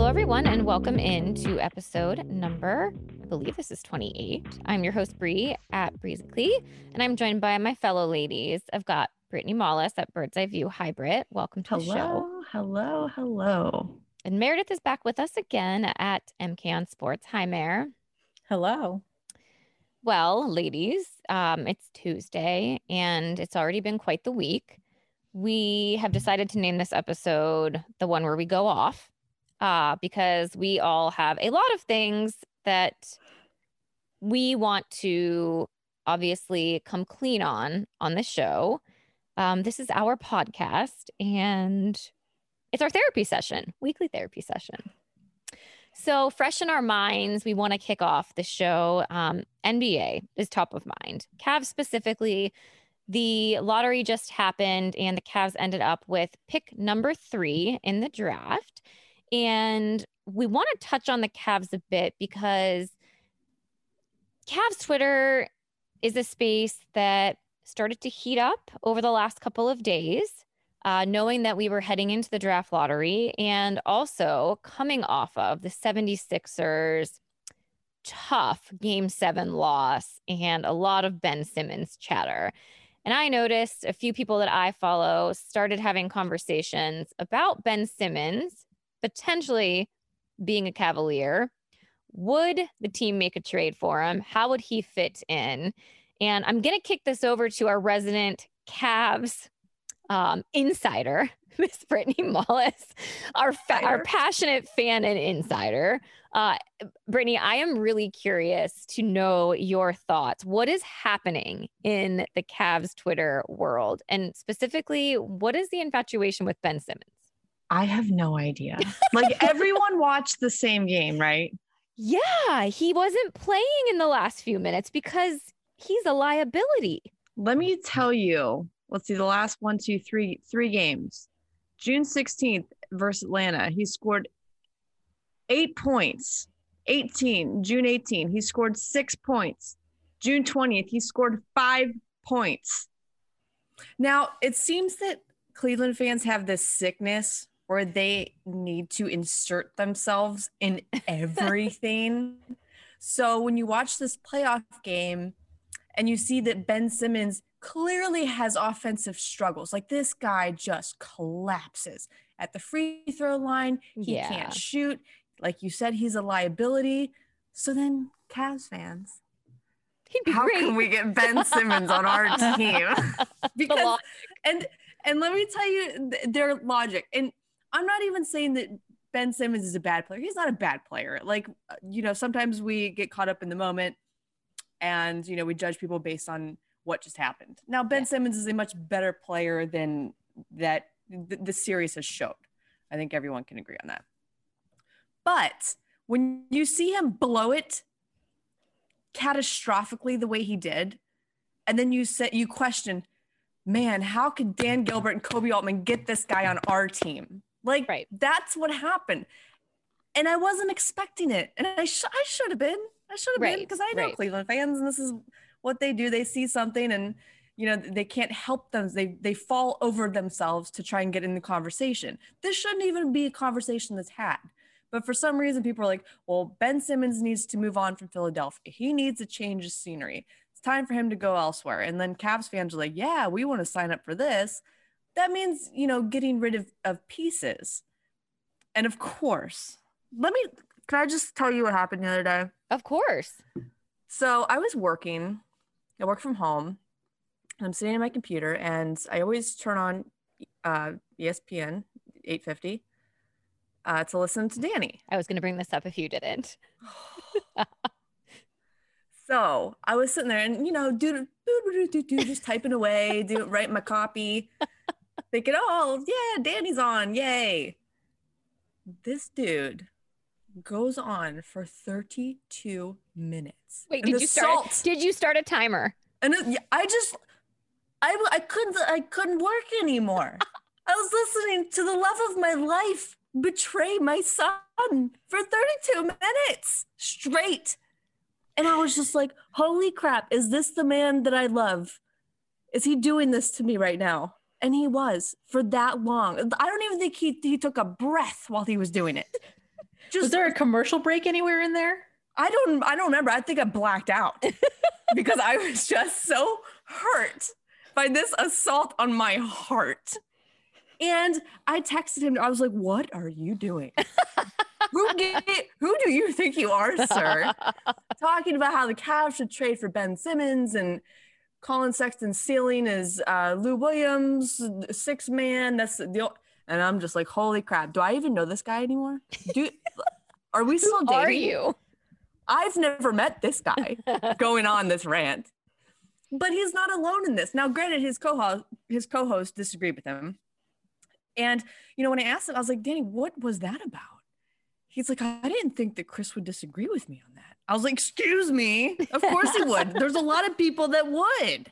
Hello, everyone, and welcome in to episode number, I believe this is 28. I'm your host, Bree at Breezically, and I'm joined by my fellow ladies. I've got Brittany Mollis at Bird's Eye View Hybrid. Welcome to hello, the show. Hello, hello. And Meredith is back with us again at MK on Sports. Hi, Mare. Hello. Well, ladies, um, it's Tuesday and it's already been quite the week. We have decided to name this episode the one where we go off uh, because we all have a lot of things that we want to obviously come clean on on the show. Um, this is our podcast and it's our therapy session, weekly therapy session. So, fresh in our minds, we want to kick off the show. Um, NBA is top of mind. Cavs specifically, the lottery just happened, and the Cavs ended up with pick number three in the draft. And we want to touch on the Cavs a bit because Cavs Twitter is a space that started to heat up over the last couple of days, uh, knowing that we were heading into the draft lottery and also coming off of the 76ers tough game seven loss and a lot of Ben Simmons chatter. And I noticed a few people that I follow started having conversations about Ben Simmons potentially being a Cavalier. Would the team make a trade for him? How would he fit in? And I'm going to kick this over to our resident Cavs um, insider, Miss Brittany Mollis, our fa- our passionate fan and insider. Uh, Brittany, I am really curious to know your thoughts. What is happening in the Cavs Twitter world, and specifically, what is the infatuation with Ben Simmons? I have no idea. like everyone watched the same game, right? Yeah, he wasn't playing in the last few minutes because he's a liability. Let me tell you. Let's see the last one, two, three, three games. June 16th versus Atlanta, he scored eight points. 18, June 18, he scored six points. June 20th, he scored five points. Now, it seems that Cleveland fans have this sickness where they need to insert themselves in everything. so when you watch this playoff game and you see that Ben Simmons clearly has offensive struggles, like this guy just collapses at the free throw line, he yeah. can't shoot. Like you said, he's a liability. So then, Cavs fans, how great. can we get Ben Simmons on our team? because and and let me tell you their logic. And I'm not even saying that Ben Simmons is a bad player. He's not a bad player. Like, uh, you know, sometimes we get caught up in the moment and, you know, we judge people based on what just happened. Now, Ben yeah. Simmons is a much better player than that the, the series has showed. I think everyone can agree on that. But when you see him blow it catastrophically the way he did, and then you said you question, man, how could Dan Gilbert and Koby Altman get this guy on our team? Like right. that's what happened. And I wasn't expecting it. And I, sh- I should have been. I should have right. been because I know right. Cleveland fans and this is what they do. They see something and you know they can't help them. They they fall over themselves to try and get in the conversation. This shouldn't even be a conversation that's had. But for some reason, people are like, well, Ben Simmons needs to move on from Philadelphia. He needs a change of scenery. It's time for him to go elsewhere. And then Cavs fans are like, yeah, we want to sign up for this that means you know getting rid of, of pieces. And of course let me can i just tell you what happened the other day? Of course. So i was working i work from home i'm sitting at my computer and i always turn on uh, espn 850 uh, to listen to danny. I was going to bring this up if you didn't. So i was sitting there and you know do, do, do, do, just typing away do write my copy thinking, oh, yeah, Danny's on. Yay. This dude goes on for 32 minutes. Wait, did you start salt, did you start a timer? And it, I just I I couldn't I couldn't work anymore. I was listening to the love of my life betray my son for 32 minutes straight. And I was just like, holy crap, is this the man that I love? Is he doing this to me right now? And he was for that long. I don't even think he, he took a breath while he was doing it. Just Was there a commercial break anywhere in there? I don't I don't remember. I think I blacked out because I was just so hurt by this assault on my heart. And I texted him. I was like, "What are you doing? who get, who do you think you are, sir?" Talking about how the Cavs should trade for Ben Simmons and Collin Sexton's ceiling is uh, Lou Williams, six man. That's the and I'm just like, "Holy crap! Do I even know this guy anymore? Do are we still dating? are you? I've never met this guy going on this rant. But he's not alone in this. Now, granted, his co-host his co-host disagreed with him. And you know, when I asked him, I was like, Danny, what was that about? He's like, I didn't think that Chris would disagree with me on that. I was like, excuse me. Of course he would. There's a lot of people that would.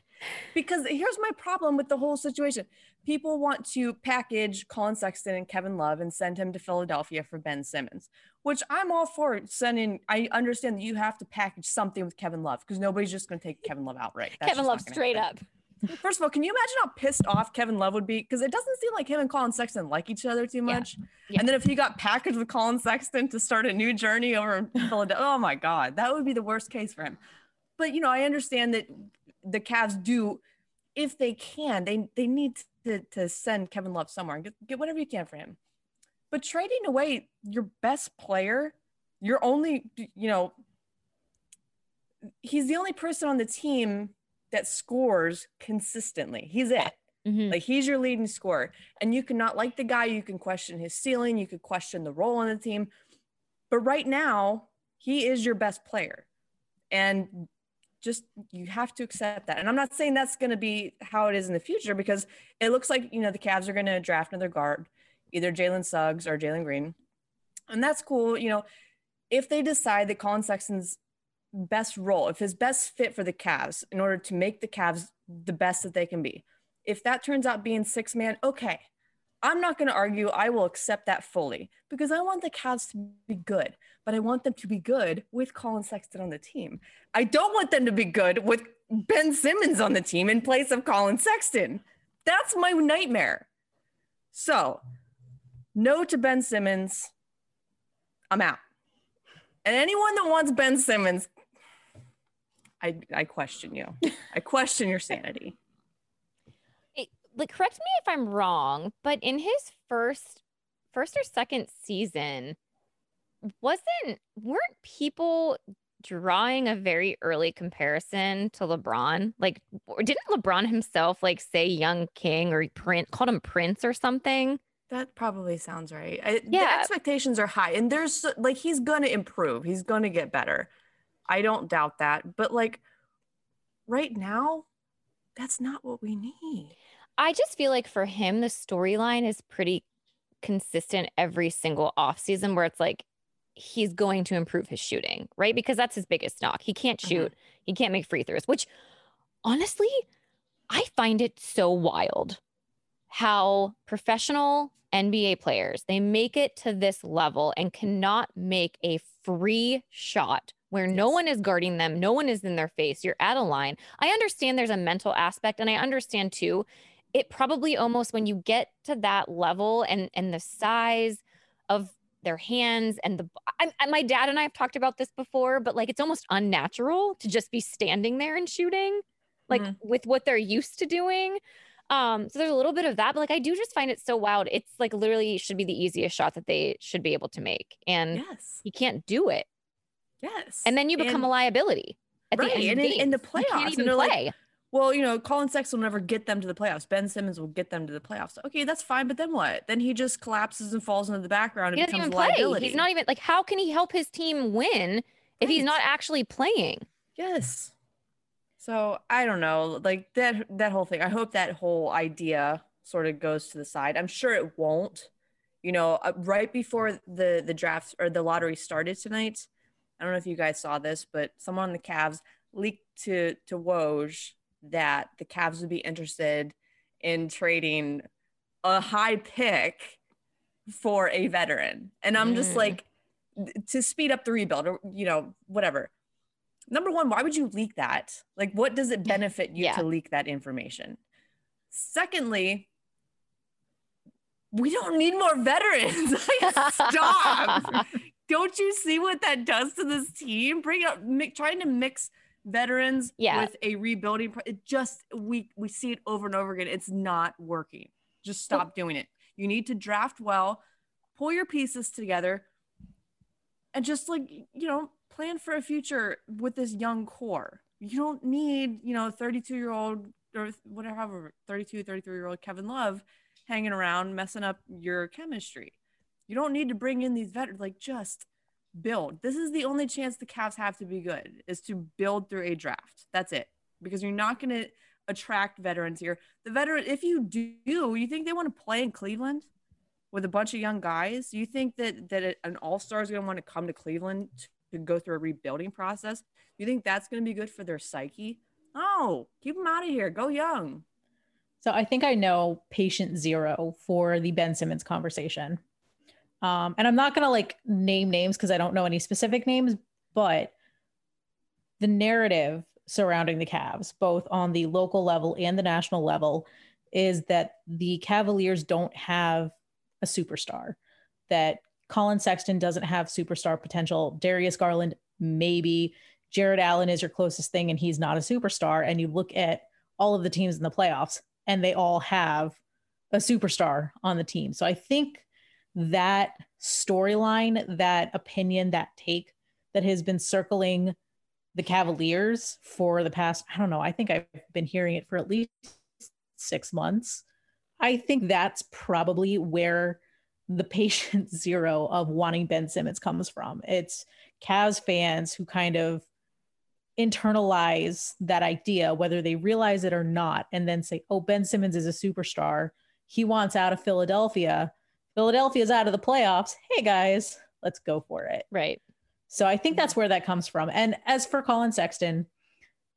Because here's my problem with the whole situation. People want to package Collin Sexton and Kevin Love and send him to Philadelphia for Ben Simmons, which I'm all for sending. I understand that you have to package something with Kevin Love because nobody's just going to take Kevin Love outright. That's Kevin Love straight happen. up. First of all, can you imagine how pissed off Kevin Love would be? Because it doesn't seem like him and Collin Sexton like each other too much. Yeah. And then if he got packaged with Collin Sexton to start a new journey over in Philadelphia, oh my God, that would be the worst case for him. But you know, I understand that the Cavs do, if they can, they they need to, to send Kevin Love somewhere and get, get whatever you can for him. But trading away your best player, your only, you know, he's the only person on the team that scores consistently. He's it. Mhm. Like he's your leading scorer. And you cannot like the guy, you can question his ceiling, you could question the role on the team. But right now, he is your best player. And just you have to accept that. And I'm not saying that's going to be how it is in the future because it looks like, you know, the Cavs are going to draft another guard, either Jalen Suggs or Jalen Green. And that's cool. You know, if they decide that Collin Sexton's best role, if his best fit for the Cavs in order to make the Cavs the best that they can be, if that turns out being six man, okay. I'm not going to argue. I will accept that fully because I want the Cavs to be good, but I want them to be good with Collin Sexton on the team. I don't want them to be good with Ben Simmons on the team in place of Collin Sexton. That's my nightmare. So, no to Ben Simmons. I'm out. And anyone that wants Ben Simmons, I, I question you. I question your sanity. It- like correct me if I'm wrong, but in his first first or second season, wasn't weren't people drawing a very early comparison to LeBron? Like w- didn't LeBron himself like say young king or print called him prince or something? That probably sounds right. I, The Yeah. expectations are high, and there's like he's going to improve. He's going to get better. I don't doubt that. But like right now, that's not what we need. I just feel like for him the storyline is pretty consistent every single offseason where it's like he's going to improve his shooting, right? Because that's his biggest knock. He can't Mhm. shoot, he can't make free throws, which honestly, I find it so wild how professional NBA players, they make it to this level and cannot make a free shot where no one is guarding them, no one is in their face, you're at a line. I understand there's a mental aspect and I understand too it probably almost when you get to that level and and the size of their hands and the I, I- my dad and I have talked about this before, but like it's almost unnatural to just be standing there and shooting, like Mhm. with what they're used to doing. Um, so there's a little bit of that, but like I do just find it so wild. It's like literally should be the easiest shot that they should be able to make, and Yes. he can't do it. Yes. And then you become And- a liability at Right, the end. of and in- in the games. You playoffs, can't and even they're like, play. Well, you know, Collin Sexton will never get them to the playoffs. Ben Simmons will get them to the playoffs. Okay, that's fine, but then what? Then he just collapses and falls into the background he and doesn't becomes even a play. liability. He's not even like how can he help his team win if he's not actually playing? Yes. So I don't know, like that that whole thing. I hope that whole idea sort of goes to the side. I'm sure it won't. You know, uh, right before the the draft or the lottery started tonight, I don't know if you guys saw this, but someone on the Cavs leaked to to Woj that the Cavs would be interested in trading a high pick for a veteran. And I'm just Mm. like to speed up the rebuild or you know, whatever number one, why would you leak that? Like, what does it benefit you Yeah. to leak that information? Secondly, we don't need more veterans. Like, Stop. don't you see what that does to this team? Bring up trying to mix veterans Yeah. with a rebuilding. Pro- it just we we see it over and over again. It's not working. Just stop doing it. You need to draft well, pull your pieces together, and just like you know, plan for a future with this young core. You don't need you know 32 year old or whatever 32 33 year old Kevin Love hanging around messing up your chemistry. You don't need to bring in these veterans. Like just build. This is the only chance the Cavs have to be good is to build through a draft. That's it. Because you're not going to attract veterans here. The veteran, if you do, you think they want to play in Cleveland with a bunch of young guys? You think that that an All Star is going to want to come to Cleveland to go through a rebuilding process? You think that's going to be good for their psyche? No, keep them out of here. Go young. So I think I know patient zero for the Ben Simmons conversation. Um, and I'm not gonna like name names because I don't know any specific names, but the narrative surrounding the Cavs, both on the local level and the national level, is that the Cavaliers don't have a superstar, that Collin Sexton doesn't have superstar potential. Darius Garland, maybe. Jarrett Allen is your closest thing, and he's not a superstar. And you look at all of the teams in the playoffs, and they all have a superstar on the team. So I think that storyline, that opinion, that take that has been circling the Cavaliers for the past, I don't know, I think I've been hearing it for at least six months. I think that's probably where the patient zero of wanting Ben Simmons comes from. It's Cavs fans who kind of internalize that idea, whether they realize it or not, and then say, oh, Ben Simmons is a superstar. He wants out of Philadelphia. Philadelphia's out of the playoffs. Hey, guys, let's go for it. Right. So I think that's where that comes from. And as for Collin Sexton,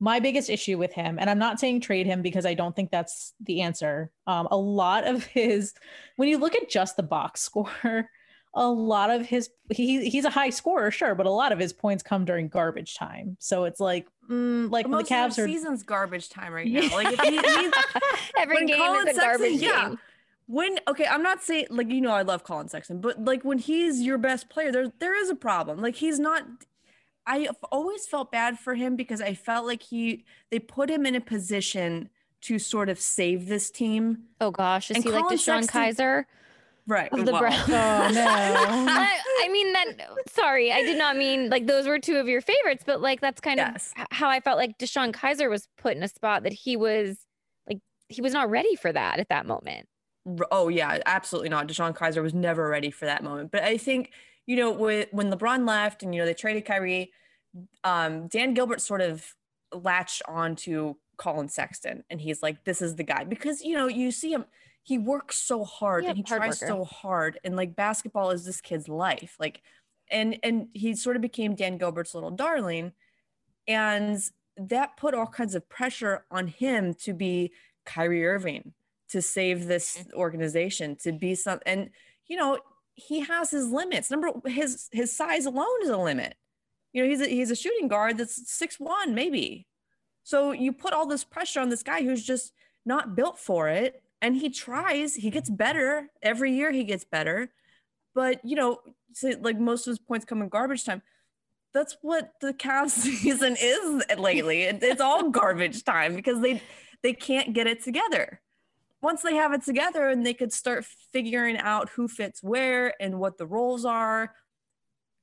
my biggest issue with him, and I'm not saying trade him because I don't think that's the answer. Um, a lot of his, when you look at just the box score, a lot of his he he's a high scorer, sure, but a lot of his points come during garbage time. So it's like, mm, like when the of Cavs are season's garbage time right now. Like if he, he's Every game Collin is a Sexton- garbage yeah. game. when okay, I'm not saying like you know I love Collin Sexton, but like when he's your best player, there there is a problem. Like he's not. I have always felt bad for him because I felt like he they put him in a position to sort of save this team. Oh gosh, is And he like Collin DeShone Sexton- Kizer? Right. Of the well, Browns. Oh no. I, I mean that. Sorry, I did not mean like those were two of your favorites, but like that's kind Yes. of how I felt like DeShone Kizer was put in a spot that he was like he was not ready for that at that moment. Oh yeah, absolutely not. DeShone Kizer was never ready for that moment. But I think you know with, when LeBron left and you know they traded Kyrie, um, Dan Gilbert sort of latched on to Collin Sexton, and he's like, "This is the guy," because you know you see him. He works so hard Yeah, and he tries worker. so hard, and like basketball is this kid's life. Like, and and he sort of became Dan Gilbert's little darling, and that put all kinds of pressure on him to be Kyrie Irving, to save this organization, to be some and you know, he has his limits. Number his his size alone is a limit. You know, he's a, he's a shooting guard that's six one maybe. So you put all this pressure on this guy who's just not built for it, and he tries. He gets better every year. He gets better, but you know, like most of his points come in garbage time. That's what the Cavs season is lately. It- it's all garbage time because they they can't get it together once they have it together and they could start figuring out who fits where and what the roles are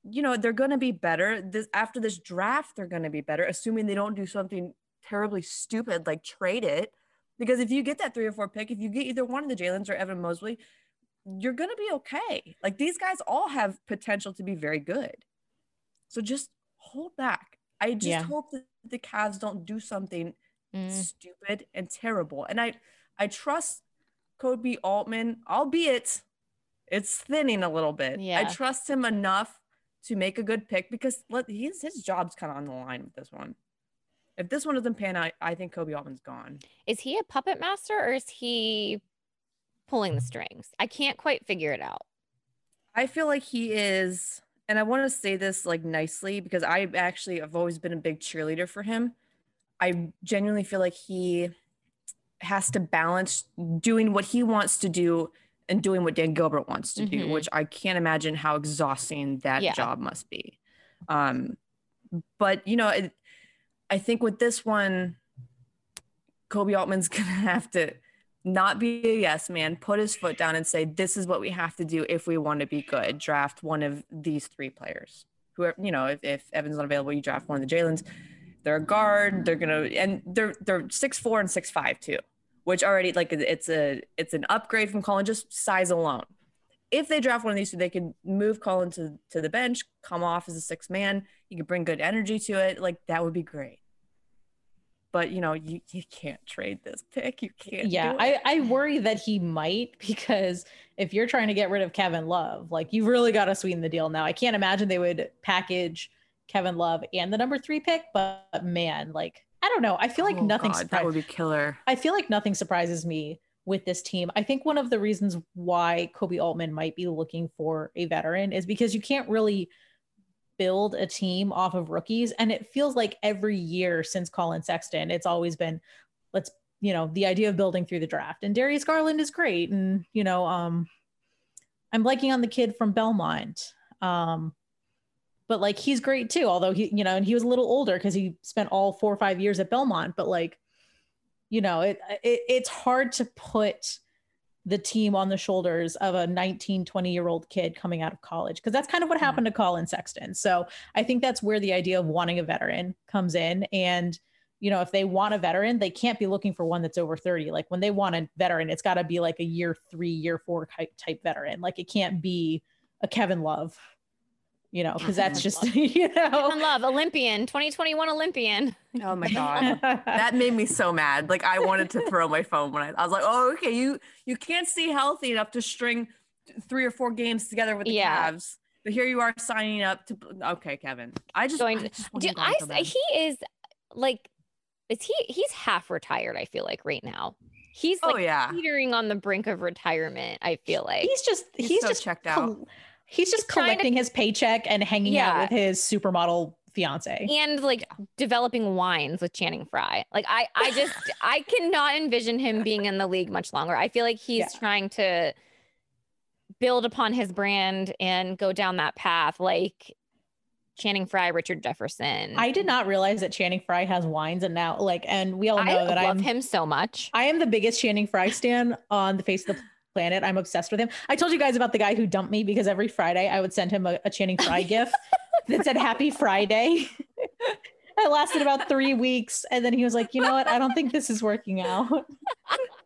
you know they're going to be better this after this draft they're going to be better assuming they don't do something terribly stupid like trade it because if you get that three or four pick if you get either one of the Jalen's or Evan Mobley you're going to be okay like these guys all have potential to be very good so just hold back i just Yeah. hope that the Cavs don't do something Mm. stupid and terrible. And I I trust Koby Altman, albeit it's thinning a little bit. Yeah. I trust him enough to make a good pick because let, he's his job's kind of on the line with this one. If this one doesn't pan out, I think Koby Altman's gone. Is he a puppet master or is he pulling the strings? I can't quite figure it out. I feel like he is, and I want to say this like nicely because I actually have always been a big cheerleader for him. I genuinely feel like he has to balance doing what he wants to do and doing what Dan Gilbert wants to do, Mhm. which I can't imagine how exhausting that Yeah. job must be. Um, but you know, it, I think with this one, Koby Altman's gonna have to not be a yes man, put his foot down and say, "This is what we have to do if we want to be good." Draft one of these three players. Whoever you know, if, if Evan's not available, you draft one of the Jalen's. They're a guard. They're gonna and they're they're six four and six five too, which already like it's a it's an upgrade from Collin just size alone. If they draft one of these two, they could move Collin to to the bench, come off as a six man. You could bring good energy to it. Like that would be great. But you know, you, you can't trade this pick. You can't. yeah. I, I worry that he might because if you're trying to get rid of kevin love like you've really got to sweeten the deal now i can't imagine they would package kevin love and the number three pick but man like i don't know. I feel like Oh, nothing God, that would be killer. i feel like nothing surprises me with this team. I think one of the reasons why koby altman might be looking for a veteran is because you can't really build a team off of rookies. And it feels like every year since collin sexton it's always been let's you know the idea of building through the draft. And darius garland is great. And you know um i'm liking on the kid from belmont. Um but like he's great too although he you know and he was a little older because he spent all four or five years at belmont but like you know it, it it's hard to put the team on the shoulders of a 19 20 year old kid coming out of college because that's kind of what happened to collin sexton. So i think that's where the idea of wanting a veteran comes in. And you know if they want a veteran they can't be looking for one that's over 30 like when they want a veteran it's got to be like a year three year four type veteran. Like it can't be a kevin love you know because that's just you Kevin know Love, Olympian, 2021 Olympian. Oh my god. that made me so mad. Like I wanted to throw my phone when I, I was like, "Oh, okay, you you can't stay healthy enough to string three or four games together with the Yeah. Cavs." But here you are signing up to. Okay, Kevin. I just, Going I to- just Do him I so he is like is he he's half retired, I feel like right now. He's oh like yeah, teetering on the brink of retirement, I feel like. he's just He's he's, so just checked col- out. He's just trying to- collecting his paycheck and hanging out with his supermodel fiance and like developing wines with Channing Frye. Like I I just I cannot envision him being in the league much longer. I feel like he's Yeah. trying to build upon his brand and go down that path like Channing Frye, Richard Jefferson. I did not realize that Channing Frye has wines and now like and we all I know that love I'm him so much. I am the biggest Channing Frye stan on the face of the planet. I'm obsessed with him. I told you guys about the guy who dumped me because every Friday I would send him a, a Channing Frye gif that said Happy Friday. it lasted about three weeks. And then he was like, you know what? I don't think this is working out.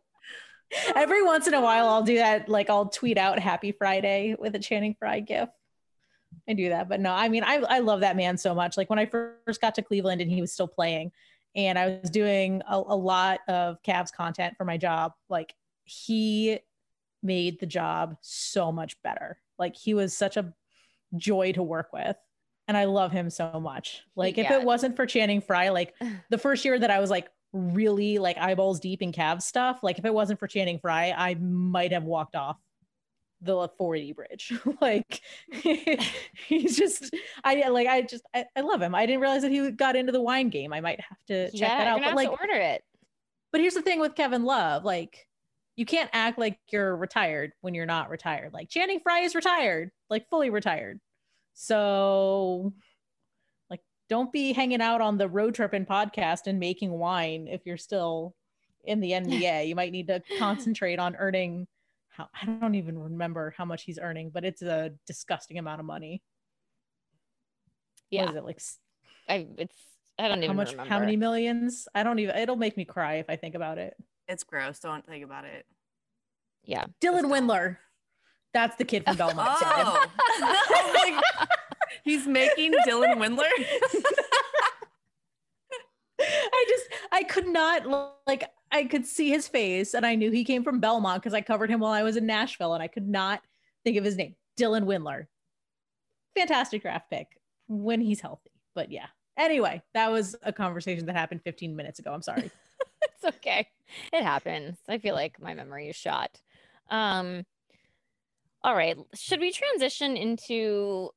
every once in a while I'll do that. Like I'll tweet out Happy Friday with a Channing Frye gif. I do that. But no, I mean, I, I love that man so much. Like when I first got to Cleveland and he was still playing, and I was doing a, a lot of Cavs content for my job, like he made the job so much better. Like he was such a joy to work with. And I love him so much. Like if it wasn't for Channing Frye, like the first year that I was like really like eyeballs deep in Cavs stuff, like if it wasn't for Channing Frye, I might have walked off the 480 bridge. like he's just I like I just I, I love him. I didn't realize that he got into the wine game. I might have to check yeah, that out. But have like to order it. but here's the thing with Kevin Love, like you can't act like you're retired when you're not retired. Like Channing Frye is retired, like fully retired. So like don't be hanging out on the road trip and podcast and making wine if you're still in the NBA. you might need to concentrate on earning how I don't even remember how much he's earning, but it's a disgusting amount of money. Yeah, is it like I it's I don't how even much remember. how many millions? I don't even it'll make me cry if I think about it. It's gross. Don't think about it. Yeah, Dylan Windler. That's the kid from Belmont. Oh, Oh my- he's making Dylan Windler. I just I could not like I could see his face and I knew he came from Belmont because I covered him while I was in Nashville and I could not think of his name. Dylan Windler. Fantastic draft pick when he's healthy. But yeah. Anyway, that was a conversation that happened 15 minutes ago. I'm sorry. It's okay. It happens. I feel like my memory is shot. Um all right. Should we transition into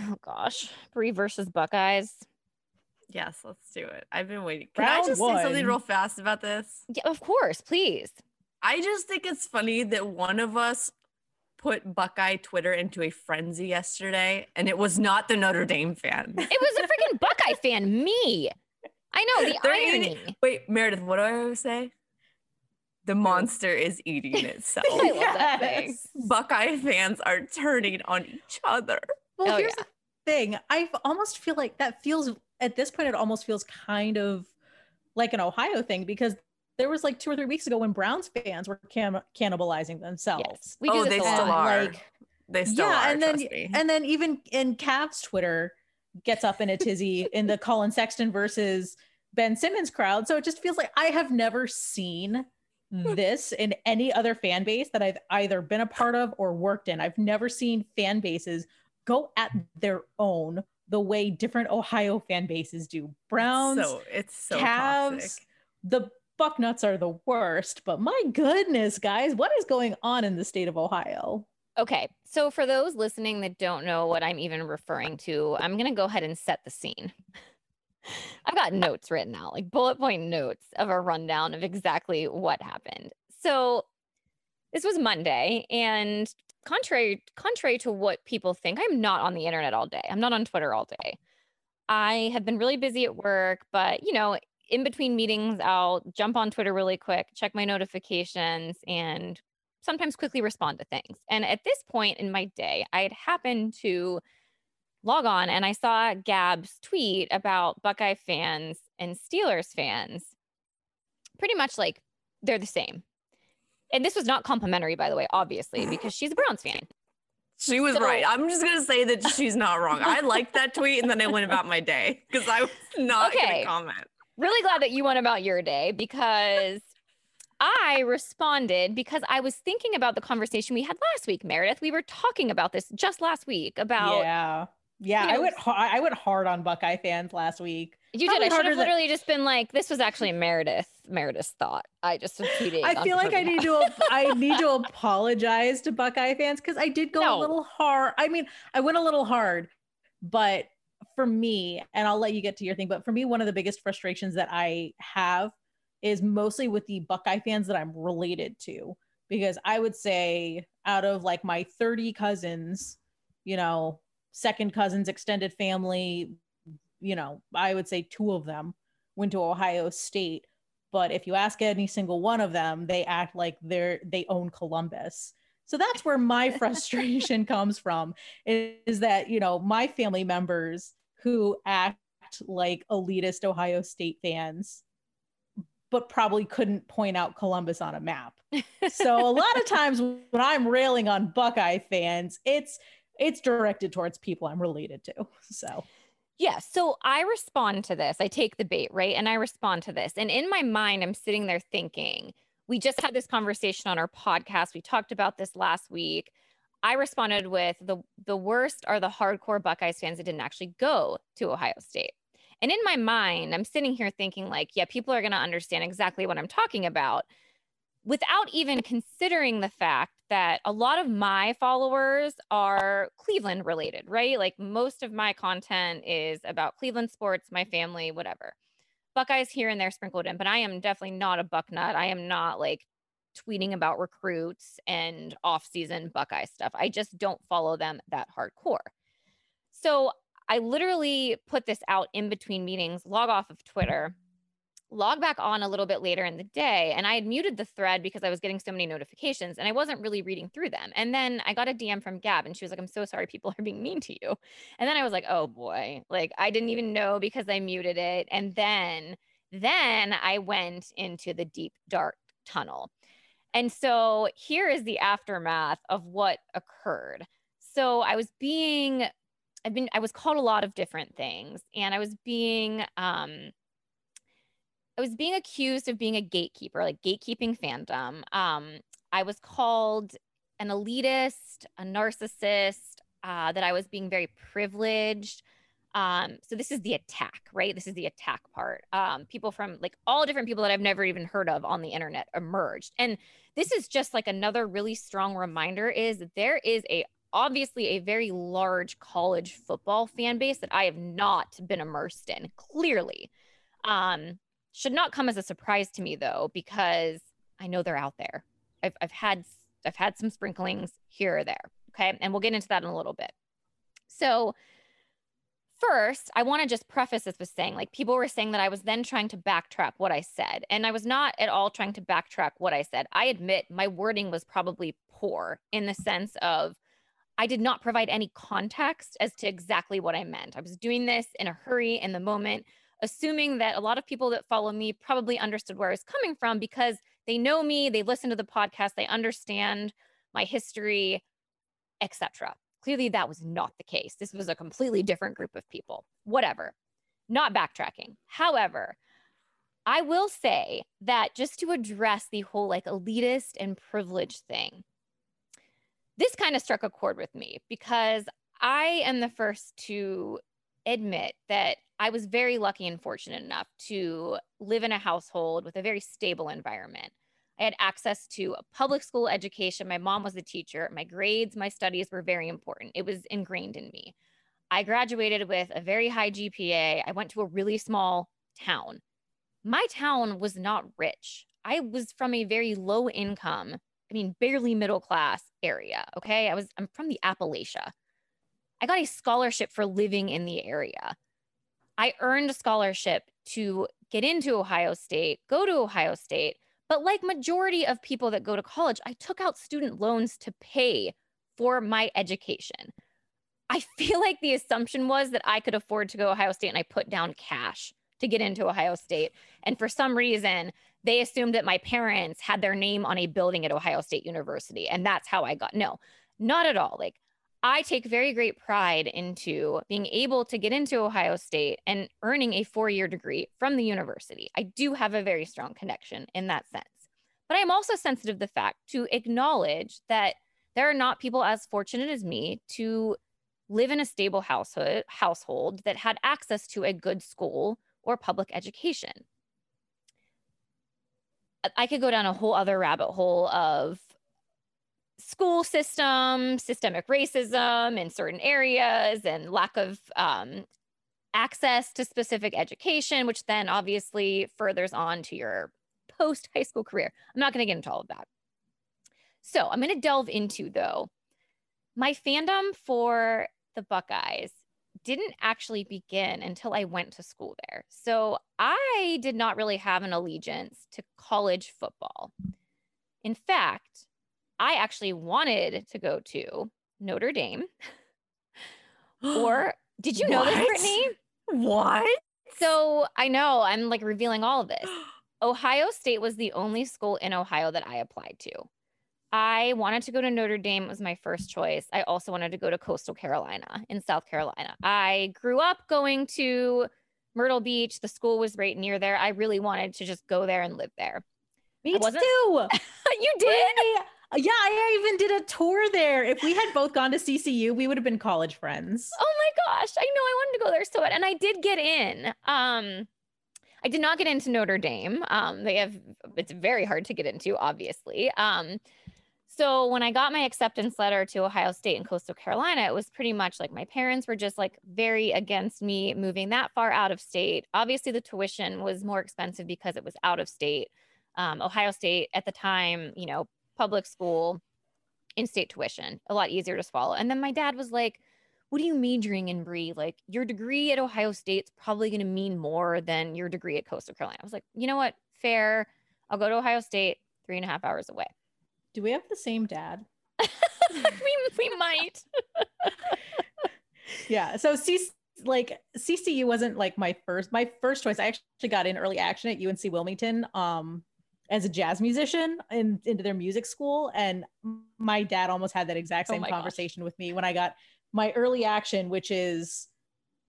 oh gosh, Bree versus Buckeyes? yes, let's do it. I've been waiting. Can I Round just say something real fast about this? Yeah, of course, please. I just think it's funny that one of us put Buckeye Twitter into a frenzy yesterday, and it was not the Notre Dame fan. It was a freaking Buckeye fan, me. I know the They're irony. eating- Wait, Meredith, what do I always say? The monster is eating itself. I love that thing. Buckeye fans are turning on each other. Well, Oh, here's yeah. the thing. I almost feel like that feels at this point. It almost feels kind of like an Ohio thing because there was like two or three weeks ago when Browns fans were can- cannibalizing themselves. Yes, we do oh, they still lot. are. Like, They still yeah, are. and then me. and then even in Cavs Twitter gets up in a tizzy in the Collin Sexton versus Ben Simmons crowd. So it just feels like I have never seen hmm. this in any other fan base that I've either been a part of or worked in. I've never seen fan bases go at their own the way different Ohio fan bases do. Browns, so it's so Cavs, toxic. the Bucknuts are the worst, but my goodness, guys, what is going on in the state of Ohio? Okay, so for those listening that don't know what I'm even referring to, I'm going to go ahead and set the scene. I've got notes written out, like bullet point notes of a rundown of exactly what happened. So this was Monday, and contrary contrary to what people think, I'm not on the internet all day. I'm not on Twitter all day. I have been really busy at work, but you know, in between meetings, I'll jump on Twitter really quick, check my notifications, and sometimes quickly respond to things. And at this point in my day, I had happened to log on and I saw Gab's tweet about Buckeye fans and Steelers fans. Pretty much like they're the same. And this was not complimentary, by the way, obviously, because she's a Browns fan. She was So- right. I'm just gonna say that she's not wrong. I liked that tweet, and then I went about my day because I was not Okay. gonna comment. Really glad that you went about your day because I responded because I was thinking about the conversation we had last week, Meredith. We were talking about this just last week about yeah, yeah. you I went I went hard on Buckeye fans last week. You Probably did. I should have than- literally just been like, "This was actually Meredith. Meredith's thought." I just was. I feel like I need to I need to apologize to Buckeye fans because I did go No. a little hard. I mean, I went a little hard, but for me, and I'll let you get to your thing, but for me, one of the biggest frustrations that I have is mostly with the Buckeye fans that I'm related to. Because I would say out of like my 30 cousins, you know, second cousins, extended family, you know, I would say two of them went to Ohio State but if you ask any single one of them they act like they're they own columbus so that's where my frustration comes from is that you know my family members who act like elitist ohio state fans but probably couldn't point out columbus on a map so a lot of times when i'm railing on buckeye fans it's it's directed towards people i'm related to so Yeah. So I respond to this. I take the bait, right? And I respond to this. And in my mind, I'm sitting there thinking, we just had this conversation on our podcast. We talked about this last week. I responded with the the worst are the hardcore Buckeyes fans that didn't actually go to Ohio State. And in my mind, I'm sitting here thinking like, yeah, people are going to understand exactly what I'm talking about without even considering the fact that a lot of my followers are Cleveland related, right? Like most of my content is about Cleveland sports, my family, whatever. Buckeyes here and there sprinkled in, but I am definitely not a bucknut. I am not like tweeting about recruits and off-season Buckeye stuff. I just don't follow them that hardcore. So I literally put this out in between meetings, log off of Twitter, log back on a little bit later in the day and I had muted the thread because I was getting so many notifications and I wasn't really reading through them. And then I got a DM from Gab and she was like, I'm so sorry people are being mean to you. And then I was like, oh boy, like I didn't even know because I muted it. And then, then I went into the deep dark tunnel. And so here is the aftermath of what occurred. So I was being, I've been, I was called a lot of different things and I was being, um, I was being accused of being a gatekeeper, like gatekeeping fandom. Um, I was called an elitist, a narcissist, uh, that I was being very privileged. Um, so this is the attack, right? This is the attack part. Um, people from like all different people that I've never even heard of on the internet emerged. And this is just like another really strong reminder is there is a obviously a very large college football fan base that I have not been immersed in, clearly. Um, should not come as a surprise to me though, because I know they're out there. I've, I've had I've had some sprinklings here or there. Okay. And we'll get into that in a little bit. So, first, I want to just preface this with saying like people were saying that I was then trying to backtrack what I said. And I was not at all trying to backtrack what I said. I admit my wording was probably poor in the sense of I did not provide any context as to exactly what I meant. I was doing this in a hurry in the moment, assuming that a lot of people that follow me probably understood where I was coming from because they know me, they listen to the podcast, they understand my history, etc. Clearly that was not the case. This was a completely different group of people. Whatever. Not backtracking. However, I will say that just to address the whole like elitist and privileged thing, this kind of struck a chord with me because I am the first to admit that I was very lucky and fortunate enough to live in a household with a very stable environment. I had access to a public school education. My mom was a teacher. My grades, my studies were very important. It was ingrained in me. I graduated with a very high GPA. I went to a really small town. My town was not rich. I was from a very low income I mean, barely middle class area. Okay. I was, I'm from the Appalachia. I got a scholarship for living in the area. I earned a scholarship to get into Ohio State, go to Ohio State. But like majority of people that go to college, I took out student loans to pay for my education. I feel like the assumption was that I could afford to go Ohio State and I put down cash to get into Ohio State. And for some reason, they assumed that my parents had their name on a building at Ohio State University. And that's how I got. No, not at all. Like, I take very great pride into being able to get into Ohio State and earning a four year degree from the university. I do have a very strong connection in that sense. But I am also sensitive to the fact to acknowledge that there are not people as fortunate as me to live in a stable household, household that had access to a good school or public education. I could go down a whole other rabbit hole of school system, systemic racism in certain areas, and lack of um, access to specific education, which then obviously furthers on to your post high school career. I'm not going to get into all of that. So I'm going to delve into, though, my fandom for the Buckeyes didn't actually begin until I went to school there. So I did not really have an allegiance to college football. In fact, I actually wanted to go to Notre Dame. or did you know this, Brittany? What? So I know I'm like revealing all of this. Ohio State was the only school in Ohio that I applied to. I wanted to go to Notre Dame, it was my first choice. I also wanted to go to Coastal Carolina in South Carolina. I grew up going to Myrtle Beach. The school was right near there. I really wanted to just go there and live there. Me too. you did? Yeah, I even did a tour there. If we had both gone to CCU, we would have been college friends. Oh my gosh. I know I wanted to go there so bad. And I did get in. Um, I did not get into Notre Dame. Um, they have it's very hard to get into, obviously. Um, so when I got my acceptance letter to Ohio State and Coastal Carolina, it was pretty much like my parents were just like very against me moving that far out of state. Obviously, the tuition was more expensive because it was out of state. Um, Ohio State at the time, you know, public school, in state tuition, a lot easier to swallow. And then my dad was like, what are you majoring in, Bree? Like your degree at Ohio State's probably going to mean more than your degree at Coastal Carolina. I was like, you know what? Fair. I'll go to Ohio State, three and a half hours away. Do we have the same dad? we, we might. yeah. So C like CCU wasn't like my first my first choice. I actually got in early action at UNC Wilmington um as a jazz musician in, into their music school and my dad almost had that exact oh same oh conversation gosh. with me when I got my early action which is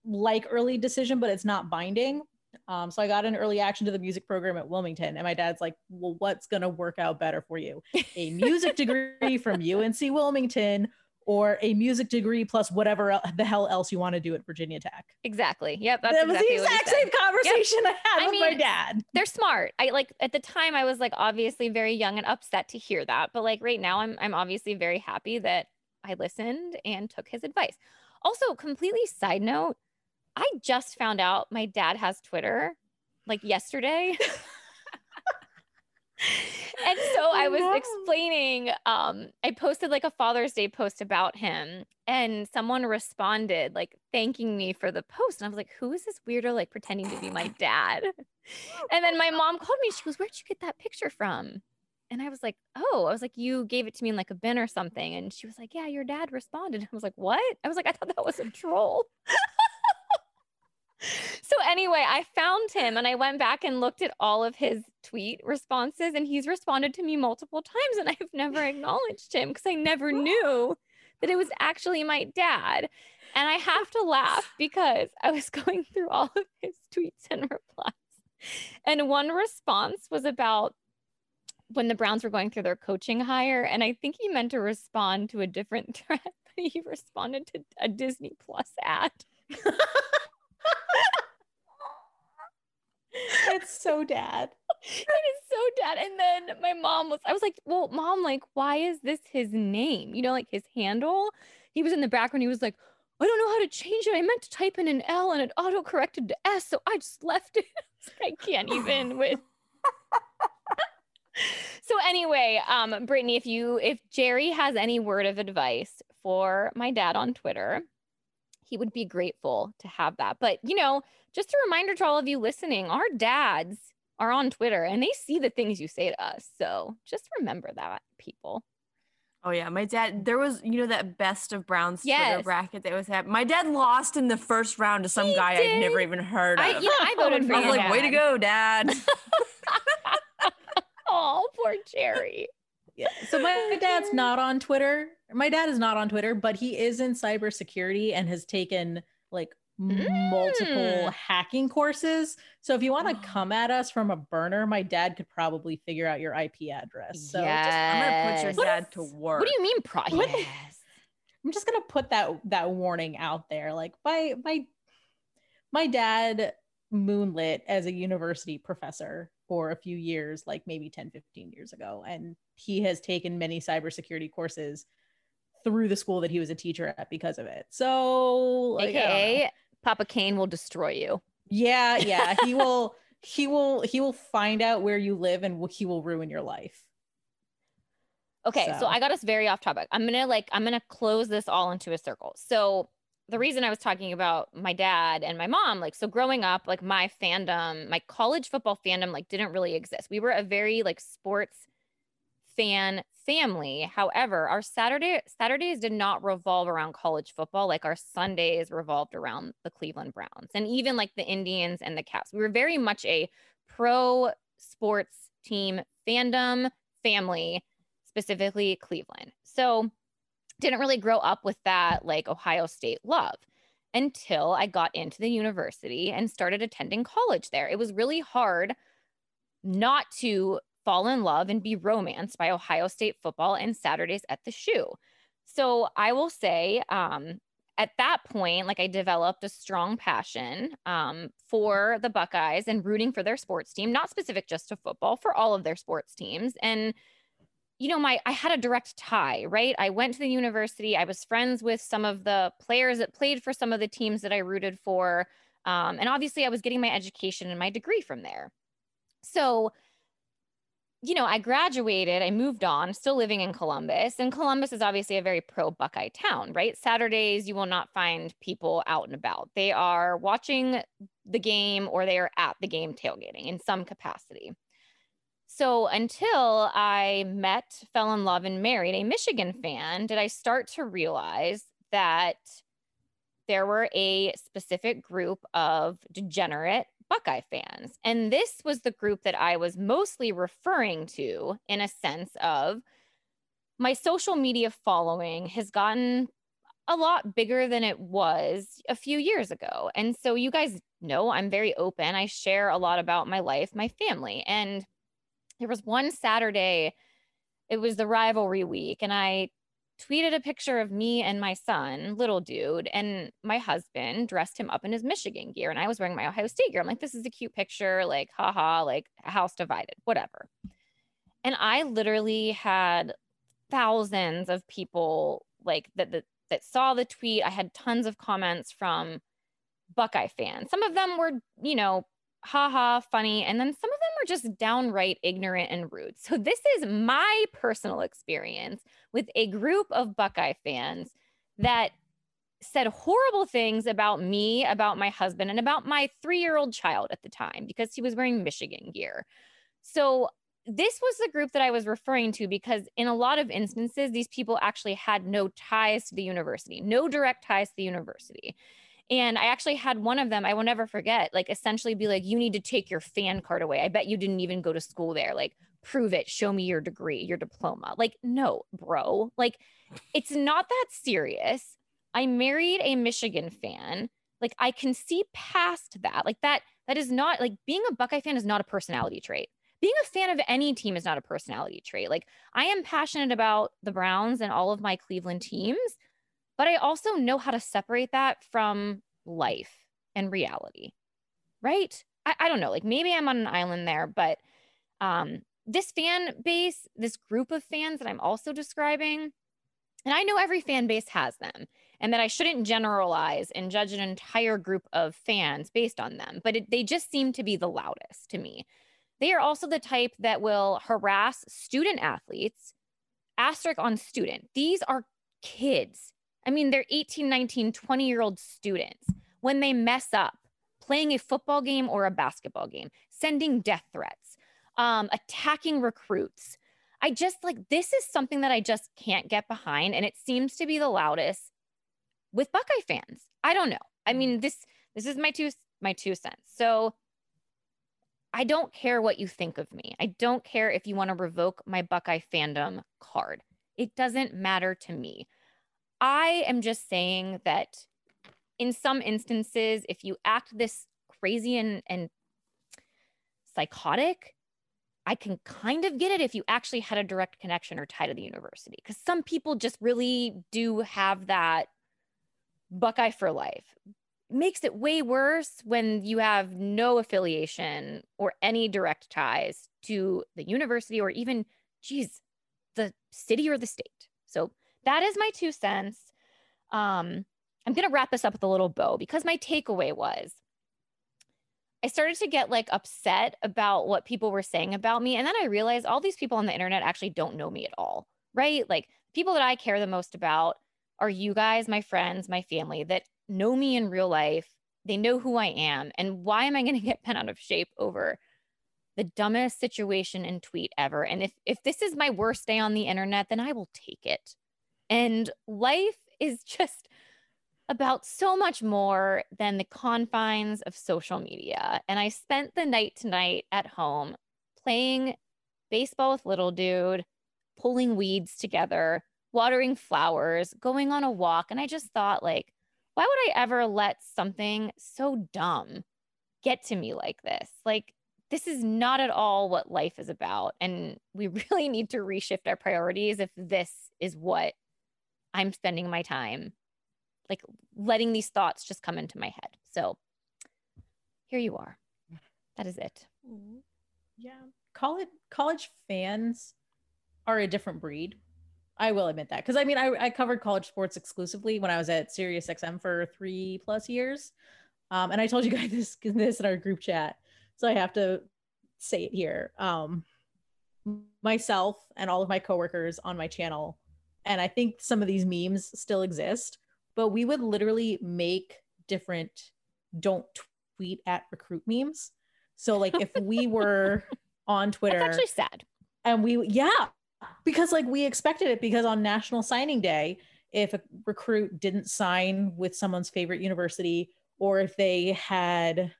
like early decision but it's not binding um, so I got an early action to the music program at Wilmington, and my dad's like, "Well, what's gonna work out better for you? A music degree from UNC Wilmington, or a music degree plus whatever the hell else you want to do at Virginia Tech?" Exactly. Yep. That's that was exactly the exact same conversation yep. I had I with mean, my dad. They're smart. I like at the time I was like obviously very young and upset to hear that, but like right now I'm I'm obviously very happy that I listened and took his advice. Also, completely side note I just found out my dad has Twitter like yesterday. and so I was No. explaining, um, I posted like a Father's Day post about him, and someone responded like thanking me for the post. And I was like, who is this weirdo like pretending to be my dad? And then my mom called me. She goes, Where'd you get that picture from? And I was like, Oh, I was like, You gave it to me in like a bin or something. And she was like, Yeah, your dad responded. I was like, What? I was like, I thought that was a troll. So anyway, I found him and I went back and looked at all of his tweet responses, and he's responded to me multiple times, and I've never acknowledged him because I never knew that it was actually my dad. And I have to laugh because I was going through all of his tweets and replies. And one response was about when the Browns were going through their coaching hire. And I think he meant to respond to a different thread, but he responded to a Disney Plus ad. It's so dad. it is so dad. And then my mom was, I was like, well, mom, like, why is this his name? You know, like his handle. He was in the background. He was like, I don't know how to change it. I meant to type in an L and it auto corrected to S. So I just left it. I, like, I can't even with. so anyway, um, Brittany, if you, if Jerry has any word of advice for my dad on Twitter, he would be grateful to have that. But, you know, just a reminder to all of you listening, our dads are on Twitter and they see the things you say to us. So just remember that, people. Oh yeah, my dad. There was you know that best of Browns Twitter bracket that was had. My dad lost in the first round to some He guy I'd never even heard of. I, know, I voted for I was like, way to go, dad. Oh, poor Jerry. Yeah. So my dad's not on Twitter. My dad is not on Twitter, but he is in cybersecurity and has taken like multiple Mm. hacking courses. So if you want to come at us from a burner, my dad could probably figure out your IP address. So just- I'm gonna put Yes. your dad to work. What do you mean, pro? Yes. I'm just gonna put that that warning out there. Like my my my dad moonlit as a university professor for a few years, like maybe 10, 15 years ago. And he has taken many cybersecurity courses through the school that he was a teacher at because of it. So like, I don't know. AKA, Papa Kane will destroy you. yeah, yeah, he will he will he will find out where you live and he will ruin your life. Okay, so. So- I got us very off topic. I'm gonna like I'm gonna close this all into a circle. So the reason I was talking about my dad and my mom, like so growing up, like my fandom, my college football fandom, like didn't really exist. We were a very like sports fan family. However, our Saturday Saturdays did not revolve around college football. Like our Sundays revolved around the Cleveland Browns and even like the Indians and the Cavs. We were very much a pro sports team fandom family, specifically Cleveland. So didn't really grow up with that like Ohio State love until I got into the university and started attending college there. It was really hard not to fall in love and be romanced by Ohio State football and Saturdays at the shoe. So I will say, um, at that point, like I developed a strong passion um, for the Buckeyes and rooting for their sports team, not specific just to football, for all of their sports teams. And you know, my I had a direct tie, right? I went to the university. I was friends with some of the players that played for some of the teams that I rooted for. Um, and obviously, I was getting my education and my degree from there. So, you know, I graduated, I moved on, still living in Columbus. And Columbus is obviously a very pro Buckeye town, right? Saturdays, you will not find people out and about. They are watching the game or they are at the game tailgating in some capacity. So until I met, fell in love, and married a Michigan fan, did I start to realize that there were a specific group of degenerate Buckeye fans. And this was the group that I was mostly referring to in a sense of my social media following has gotten a lot bigger than it was a few years ago. And so you guys know I'm very open. I share a lot about my life, my family. And there was one Saturday, it was the rivalry week, and I tweeted a picture of me and my son, little dude, and my husband dressed him up in his Michigan gear, and I was wearing my Ohio State gear. I'm like, this is a cute picture, like, haha, like house divided, whatever. And I literally had thousands of people like that that that saw the tweet. I had tons of comments from Buckeye fans. Some of them were, you know, haha, funny, and then some of them were just downright ignorant and rude. So, this is my personal experience with a group of Buckeye fans that said horrible things about me, about my husband, and about my three year old child at the time because he was wearing Michigan gear. So, this was the group that I was referring to because, in a lot of instances, these people actually had no ties to the university, no direct ties to the university. And I actually had one of them, I will never forget, like essentially be like, you need to take your fan card away. I bet you didn't even go to school there. Like, prove it. Show me your degree, your diploma. Like, no, bro. Like, it's not that serious. I married a Michigan fan. Like, I can see past that. Like, that, that is not like being a Buckeye fan is not a personality trait. Being a fan of any team is not a personality trait. Like, I am passionate about the Browns and all of my Cleveland teams but I also know how to separate that from life and reality, right? I, I don't know. Like maybe I'm on an island there, but um, this fan base, this group of fans that I'm also describing, and I know every fan base has them, and that I shouldn't generalize and judge an entire group of fans based on them, but it, they just seem to be the loudest to me. They are also the type that will harass student athletes, asterisk on student. These are kids. I mean, they're 18, 19, 20 year old students. When they mess up, playing a football game or a basketball game, sending death threats, um, attacking recruits. I just like this is something that I just can't get behind. And it seems to be the loudest with Buckeye fans. I don't know. I mean, this this is my two my two cents. So I don't care what you think of me. I don't care if you want to revoke my Buckeye fandom card. It doesn't matter to me. I am just saying that in some instances, if you act this crazy and, and psychotic, I can kind of get it if you actually had a direct connection or tie to the university. Because some people just really do have that Buckeye for life. Makes it way worse when you have no affiliation or any direct ties to the university or even, geez, the city or the state. So that is my two cents. Um, I'm going to wrap this up with a little bow because my takeaway was I started to get like upset about what people were saying about me. And then I realized all these people on the internet actually don't know me at all, right? Like people that I care the most about are you guys, my friends, my family that know me in real life. They know who I am. And why am I going to get bent out of shape over the dumbest situation and tweet ever? And if, if this is my worst day on the internet, then I will take it. And life is just about so much more than the confines of social media. And I spent the night tonight at home playing baseball with little dude, pulling weeds together, watering flowers, going on a walk. And I just thought, like, why would I ever let something so dumb get to me like this? Like, this is not at all what life is about. And we really need to reshift our priorities if this is what I'm spending my time like letting these thoughts just come into my head. So here you are. That is it. Yeah. College college fans are a different breed. I will admit that. Because I mean, I, I covered college sports exclusively when I was at Sirius XM for three plus years. Um, and I told you guys this, this in our group chat. So I have to say it here. Um, myself and all of my coworkers on my channel and I think some of these memes still exist, but we would literally make different don't tweet at recruit memes. So like if we were on Twitter, That's actually sad. And we yeah, because like we expected it because on National Signing Day, if a recruit didn't sign with someone's favorite university or if they had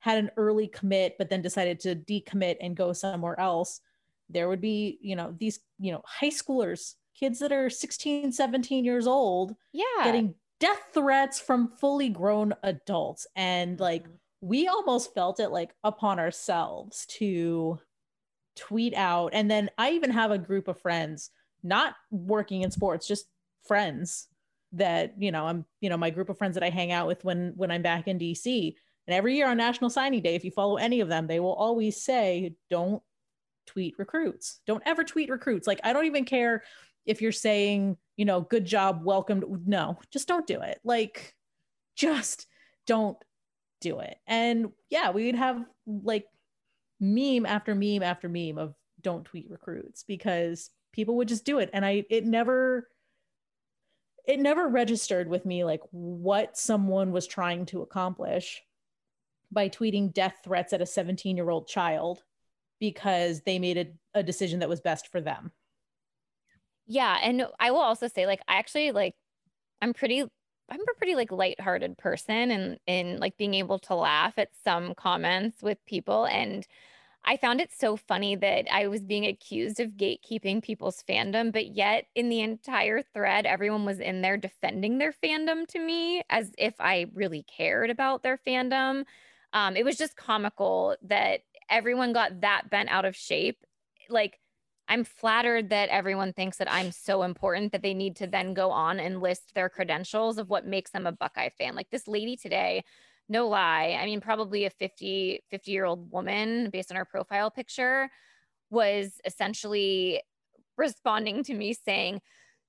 had an early commit but then decided to decommit and go somewhere else, there would be, you know, these, you know, high schoolers kids that are 16, 17 years old yeah getting death threats from fully grown adults. And like mm-hmm. we almost felt it like upon ourselves to tweet out. And then I even have a group of friends not working in sports, just friends that, you know, I'm, you know, my group of friends that I hang out with when when I'm back in DC. And every year on National Signing Day, if you follow any of them, they will always say, don't tweet recruits. Don't ever tweet recruits. Like, I don't even care if you're saying, you know, good job, welcome. No, just don't do it. Like, just don't do it. And yeah, we would have like meme after meme after meme of don't tweet recruits because people would just do it and i it never it never registered with me like what someone was trying to accomplish by tweeting death threats at a 17 year old child because they made a, a decision that was best for them Yeah, and I will also say, like, I actually like, I'm pretty, I'm a pretty like lighthearted person, and in like being able to laugh at some comments with people, and I found it so funny that I was being accused of gatekeeping people's fandom, but yet in the entire thread, everyone was in there defending their fandom to me as if I really cared about their fandom. Um, it was just comical that everyone got that bent out of shape. Like, I'm flattered that everyone thinks that I'm so important that they need to then go on and list their credentials of what makes them a Buckeye fan. Like this lady today, no lie, I mean, probably a 50, 50 year old woman based on her profile picture was essentially responding to me saying,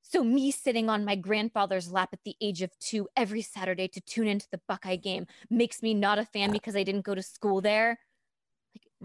so me sitting on my grandfather's lap at the age of two every Saturday to tune into the Buckeye game makes me not a fan because I didn't go to school there.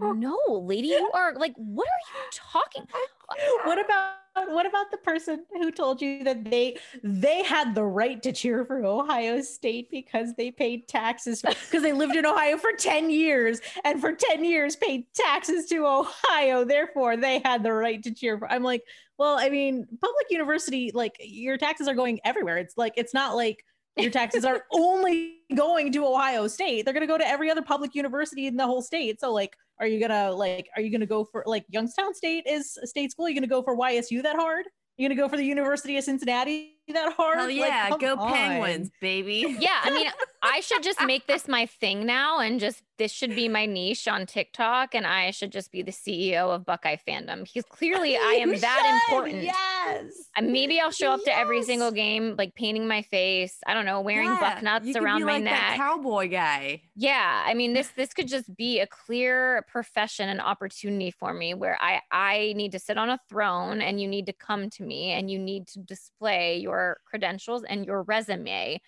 No, lady, you are like, what are you talking? what about what about the person who told you that they they had the right to cheer for Ohio State because they paid taxes because they lived in Ohio for 10 years and for 10 years paid taxes to Ohio therefore they had the right to cheer for I'm like well I mean public university like your taxes are going everywhere it's like it's not like your taxes are only going to Ohio State they're going to go to every other public university in the whole state so like are you gonna like? Are you gonna go for like Youngstown State is a state school? Are you gonna go for YSU that hard? You gonna go for the University of Cincinnati that hard? Hell yeah, Like, go on. Penguins, baby. Yeah, I mean, I should just make this my thing now and just this should be my niche on TikTok and I should just be the CEO of Buckeye fandom because clearly I am You that should, important. Yes. Uh, Maybe I'll show up to every single game, like painting my face. I don't know, wearing Yeah, buck nuts around be my like That neck. cowboy guy. yeah, I mean, this this could just be a clear profession and opportunity for me where I I need to sit on a throne and you need to come to me and you need to display your credentials and your resume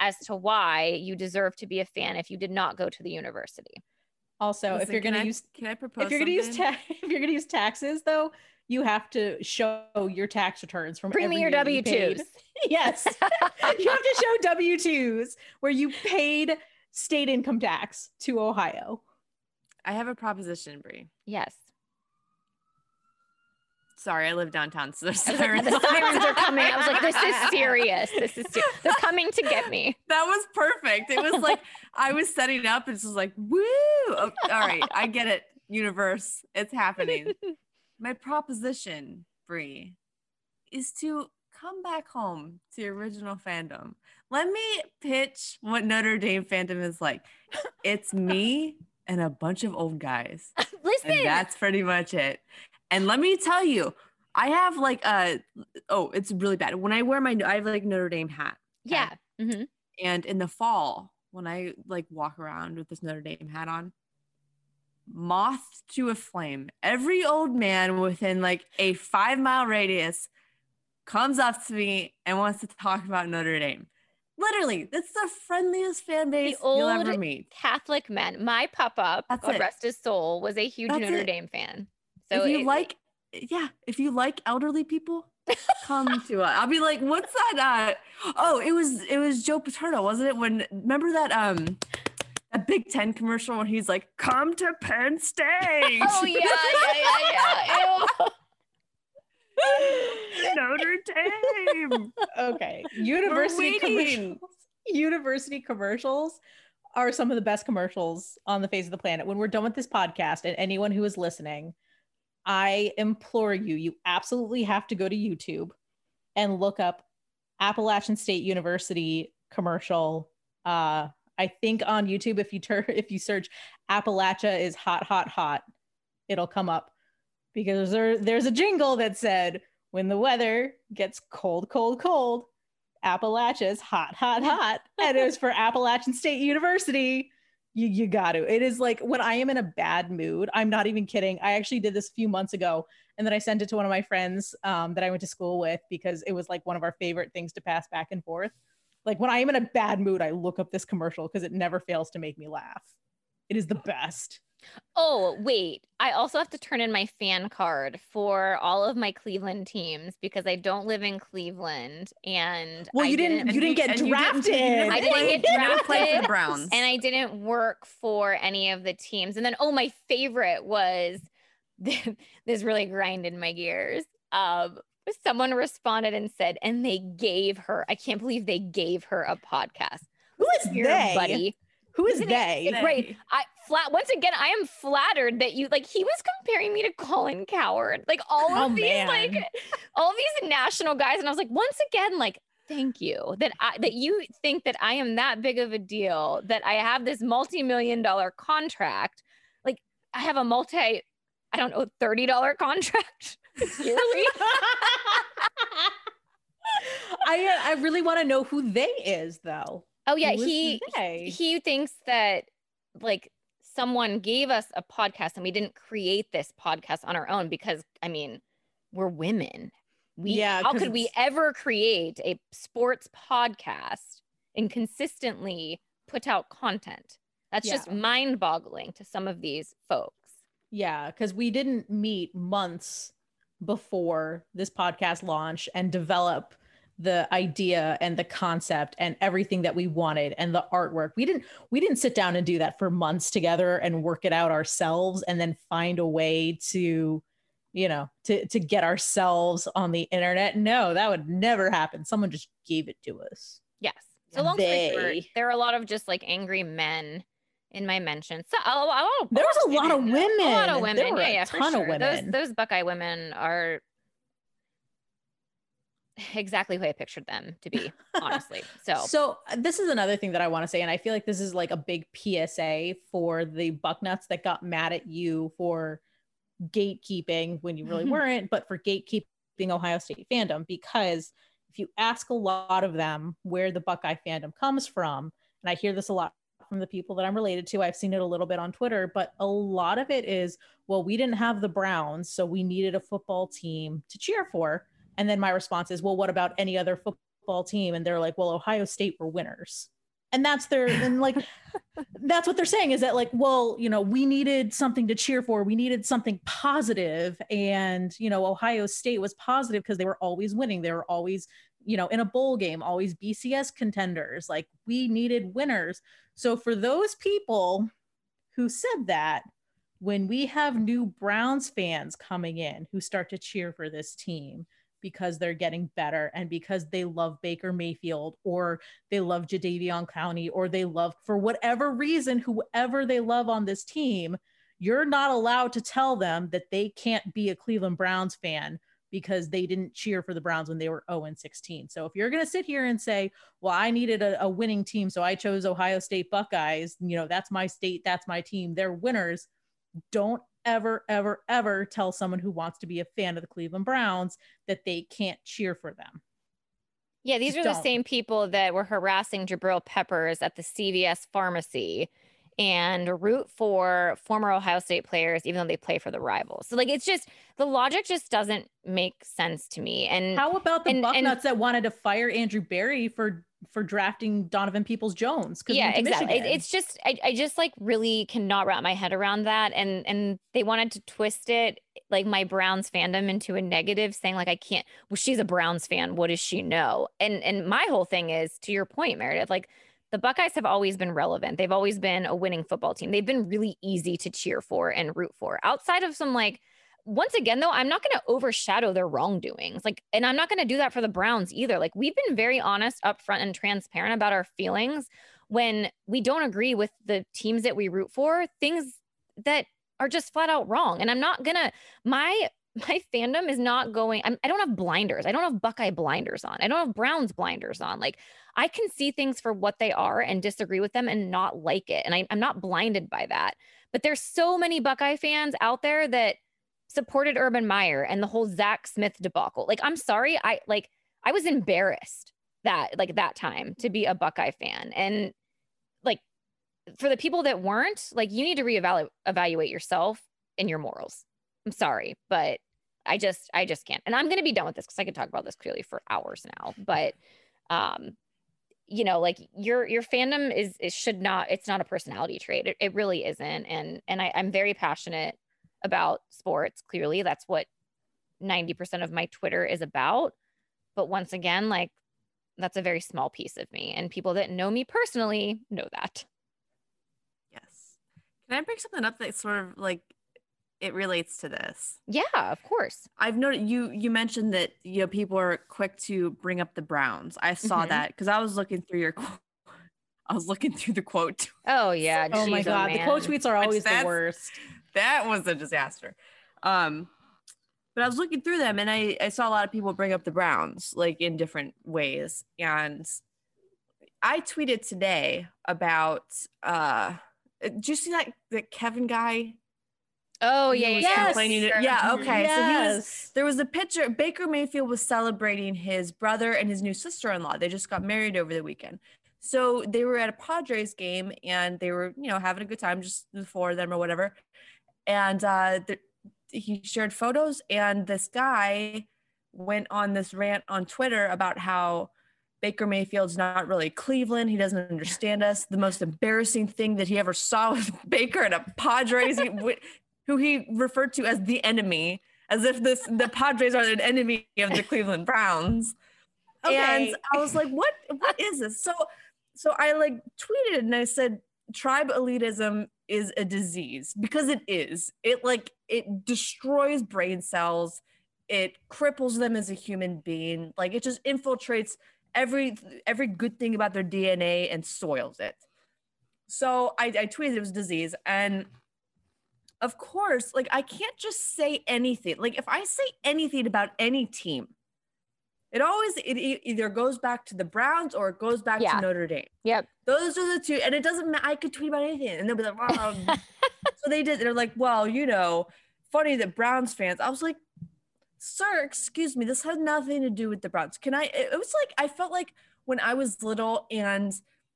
as to why you deserve to be a fan if you did not go to the university. Also, if you're gonna use can I propose? if you're gonna use ta- if you're gonna use taxes though, you have to show your tax returns from Bring me your W paid. twos. Yes, you have to show W twos where you paid state income tax to Ohio. I have a proposition, Bree. Yes. Sorry, I live downtown, so there's I sirens. the sirens are coming. I was like, this is serious. This is ser- they're coming to get me. That was perfect. It was like I was setting up and it's just like, woo. Oh, all right, I get it. Universe, it's happening. My proposition, Bree, is to come back home to your original fandom. Let me pitch what Notre Dame fandom is like. It's me and a bunch of old guys. Listen, and that's pretty much it. And let me tell you, I have like a oh, it's really bad. When I wear my I have like Notre Dame hat. yeah. mhm. And in the fall, when I like walk around with this Notre Dame hat on, moth to a flame. Every old man within like a five mile radius comes up to me and wants to talk about Notre Dame. Literally, that's the friendliest fan base you'll ever meet. Catholic men. My papa, That's God rest his soul, was a huge That's Notre it. Dame fan. So if you it- like, yeah, if you like elderly people, come to us. I'll be like, what's that? Uh, oh, it was it was Joe Paterno, wasn't it? When remember that um that Big Ten commercial when he's like, "Come to Penn State." Oh yeah, yeah, yeah, yeah. Ew. Notre Dame. Okay, university commercials. University commercials are some of the best commercials on the face of the planet. When we're done with this podcast, and anyone who is listening, I implore you, you absolutely have to go to YouTube and look up Appalachian State University commercial. Uh, I think on YouTube, if you turn if you search Appalachia is hot, hot, hot, it'll come up because there, there's a jingle that said when the weather gets cold, cold, cold, Appalachia is hot, hot, hot, and it was for Appalachian State University. You you got to. It is like when I am in a bad mood. I'm not even kidding. I actually did this a few months ago, and then I sent it to one of my friends um, that I went to school with because it was like one of our favorite things to pass back and forth. Like when I am in a bad mood, I look up this commercial because it never fails to make me laugh. It is the best. Oh, wait. I also have to turn in my fan card for all of my Cleveland teams because I don't live in Cleveland and Well, I you didn't, you didn't you- get didn't- you drafted. didn't I didn't get you didn't play for the drafted, Browns. and I didn't work for any of the teams. And then, oh, my favorite was this really grinded my gears. Um, someone responded and said, and they gave her, I can't believe they gave her a podcast. Who is Here, they? buddy. Who is Isn't it- they? it's Right. I flat once again, I am flattered that you like he was comparing me to Colin Cowherd. Like all of Oh, these, man. like all of these national guys. And I was like, once again, like, thank you that I that you think that I am that big of a deal, that I have this multi-million dollar contract. Like I have a multi, I don't know, $30 contract yearly. I uh, I really want to know who they is though. Oh yeah, he he thinks that like someone gave us a podcast and we didn't create this podcast on our own because I mean, we're women. We Yeah, how could we ever create a sports podcast and consistently put out content? That's just mind-boggling to some of these folks. Yeah, because we didn't meet months before this podcast launch and develop the idea and the concept and everything that we wanted and the artwork. We didn't we didn't sit down and do that for months together and work it out ourselves and then find a way to you know to to get ourselves on the internet. No, that would never happen. Someone just gave it to us. Yes. So long story short, They. there are a lot of just like angry men in my mentions. So oh, oh, oh, There was a lot of women. A lot of women. women. There were yeah, a yeah, for ton of women. Those those Buckeye women are exactly who I pictured them to be, honestly. So, So uh, this is another thing that I want to say, and I feel like this is like a big PSA for the bucknuts that got mad at you for gatekeeping when you really weren't, but for gatekeeping Ohio State fandom. Because if you ask a lot of them where the Buckeye fandom comes from, and I hear this a lot from the people that I'm related to, I've seen it a little bit on Twitter, but a lot of it is, well, we didn't have the Browns, so we needed a football team to cheer for. And then my response is, well, what about any other football team? And they're like, well, Ohio State were winners. And that's their, and like, that's what they're saying is that, like, well, you know, we needed something to cheer for. We needed something positive. And, you know, Ohio State was positive because they were always winning. They were always, you know, in a bowl game, always BCS contenders. Like, we needed winners. So for those people who said that, when we have new Browns fans coming in who start to cheer for this team because they're getting better and because they love Baker Mayfield or they love Jadeveon Clowney or they love for whatever reason whoever they love on this team, you're not allowed to tell them that they can't be a Cleveland Browns fan because they didn't cheer for the Browns when they were 0 and 16. So if you're going to sit here and say, "Well, I needed a, a winning team, so I chose Ohio State Buckeyes," you know, that's my state, that's my team, they're winners. Don't ever, ever, ever tell someone who wants to be a fan of the Cleveland Browns that they can't cheer for them. yeah, these are the same people that were harassing Jabril Peppers at the CVS pharmacy and root for former Ohio State players, even though they play for the rivals. So, like, it's just the logic just doesn't make sense to me. And How about the And- and- Bucknuts that wanted to fire Andrew Berry for for drafting Donovan Peoples Jones? yeah exactly. It- it's just I, I just like really cannot wrap my head around that and and they wanted to twist it like my browns fandom into a negative saying like i can't well she's a browns fan what does she know? And and my whole thing is to your point meredith like the buckeyes have always been relevant. They've always been a winning football team. They've been really easy to cheer for and root for. Outside of some like once again though i'm not going to overshadow their wrongdoings like and i'm not going to do that for the browns either. Like we've been very honest upfront and transparent about our feelings when we don't agree with the teams that we root for things that are just flat out wrong. And i'm not going to my my fandom is not going I'm, i don't have blinders. I don't have buckeye blinders on. I don't have browns blinders on. Like i can see things for what they are and disagree with them and not like it. And I, i'm not blinded by that. But there's so many buckeye fans out there that supported Urban Meyer and the whole Zach Smith debacle. Like, I'm sorry, I like I was embarrassed that like that time to be a Buckeye fan. And like for the people that weren't, like you need to reevaluate evaluate yourself and your morals. I'm sorry, but I just I just can't. And I'm gonna be done with this because I could talk about this clearly for hours now. But um you know like your your fandom is is should not it's not a personality trait it, it really isn't and and I, i'm very passionate about sports clearly that's what 90% of my twitter is about but once again like that's a very small piece of me and people that know me personally know that Yes. Can I bring something up that sort of like it relates to this? yeah of course I've noted you you mentioned that you know people are quick to bring up the Browns. I saw Mhm. that because I was looking through your I was looking through the quote. oh yeah Oh my geez, god, the quote tweets are always the worst. That was a disaster. Um but I was looking through them and I, I saw a lot of people bring up the Browns like in different ways. And I tweeted today about uh did you see that that Kevin guy? oh He yeah was yeah, yeah. complaining Sure. yeah, okay. So he was There was a picture. Baker Mayfield was celebrating his brother and his new sister-in-law. They just got married over the weekend. So they were at a Padres game and they were, you know, having a good time, just the four of them or whatever. And uh, th- he shared photos, and this guy went on this rant on Twitter about how Baker Mayfield's not really Cleveland. He doesn't understand us. The most embarrassing thing that he ever saw was Baker at a Padres, who he referred to as the enemy as if this the Padres are an enemy of the Cleveland Browns. Okay. And I was like, what what is this? So so I like tweeted and I said tribe elitism is a disease because it is. It like it destroys brain cells. It cripples them as a human being. Like it just infiltrates every every good thing about their DNA and soils it. So I, I tweeted it was disease and of course, like I can't just say anything. Like if I say anything about any team, it always it either goes back to the Browns or it goes back Yeah. to Notre Dame. yep Those are the two, and it doesn't matter. I could tweet about anything, and they'll be like, "Wow." Um. so they did. They're like, "Well, you know, funny that Browns fans." I was like, "Sir, excuse me. This has nothing to do with the Browns. Can I?" It it was like I felt like when I was little, and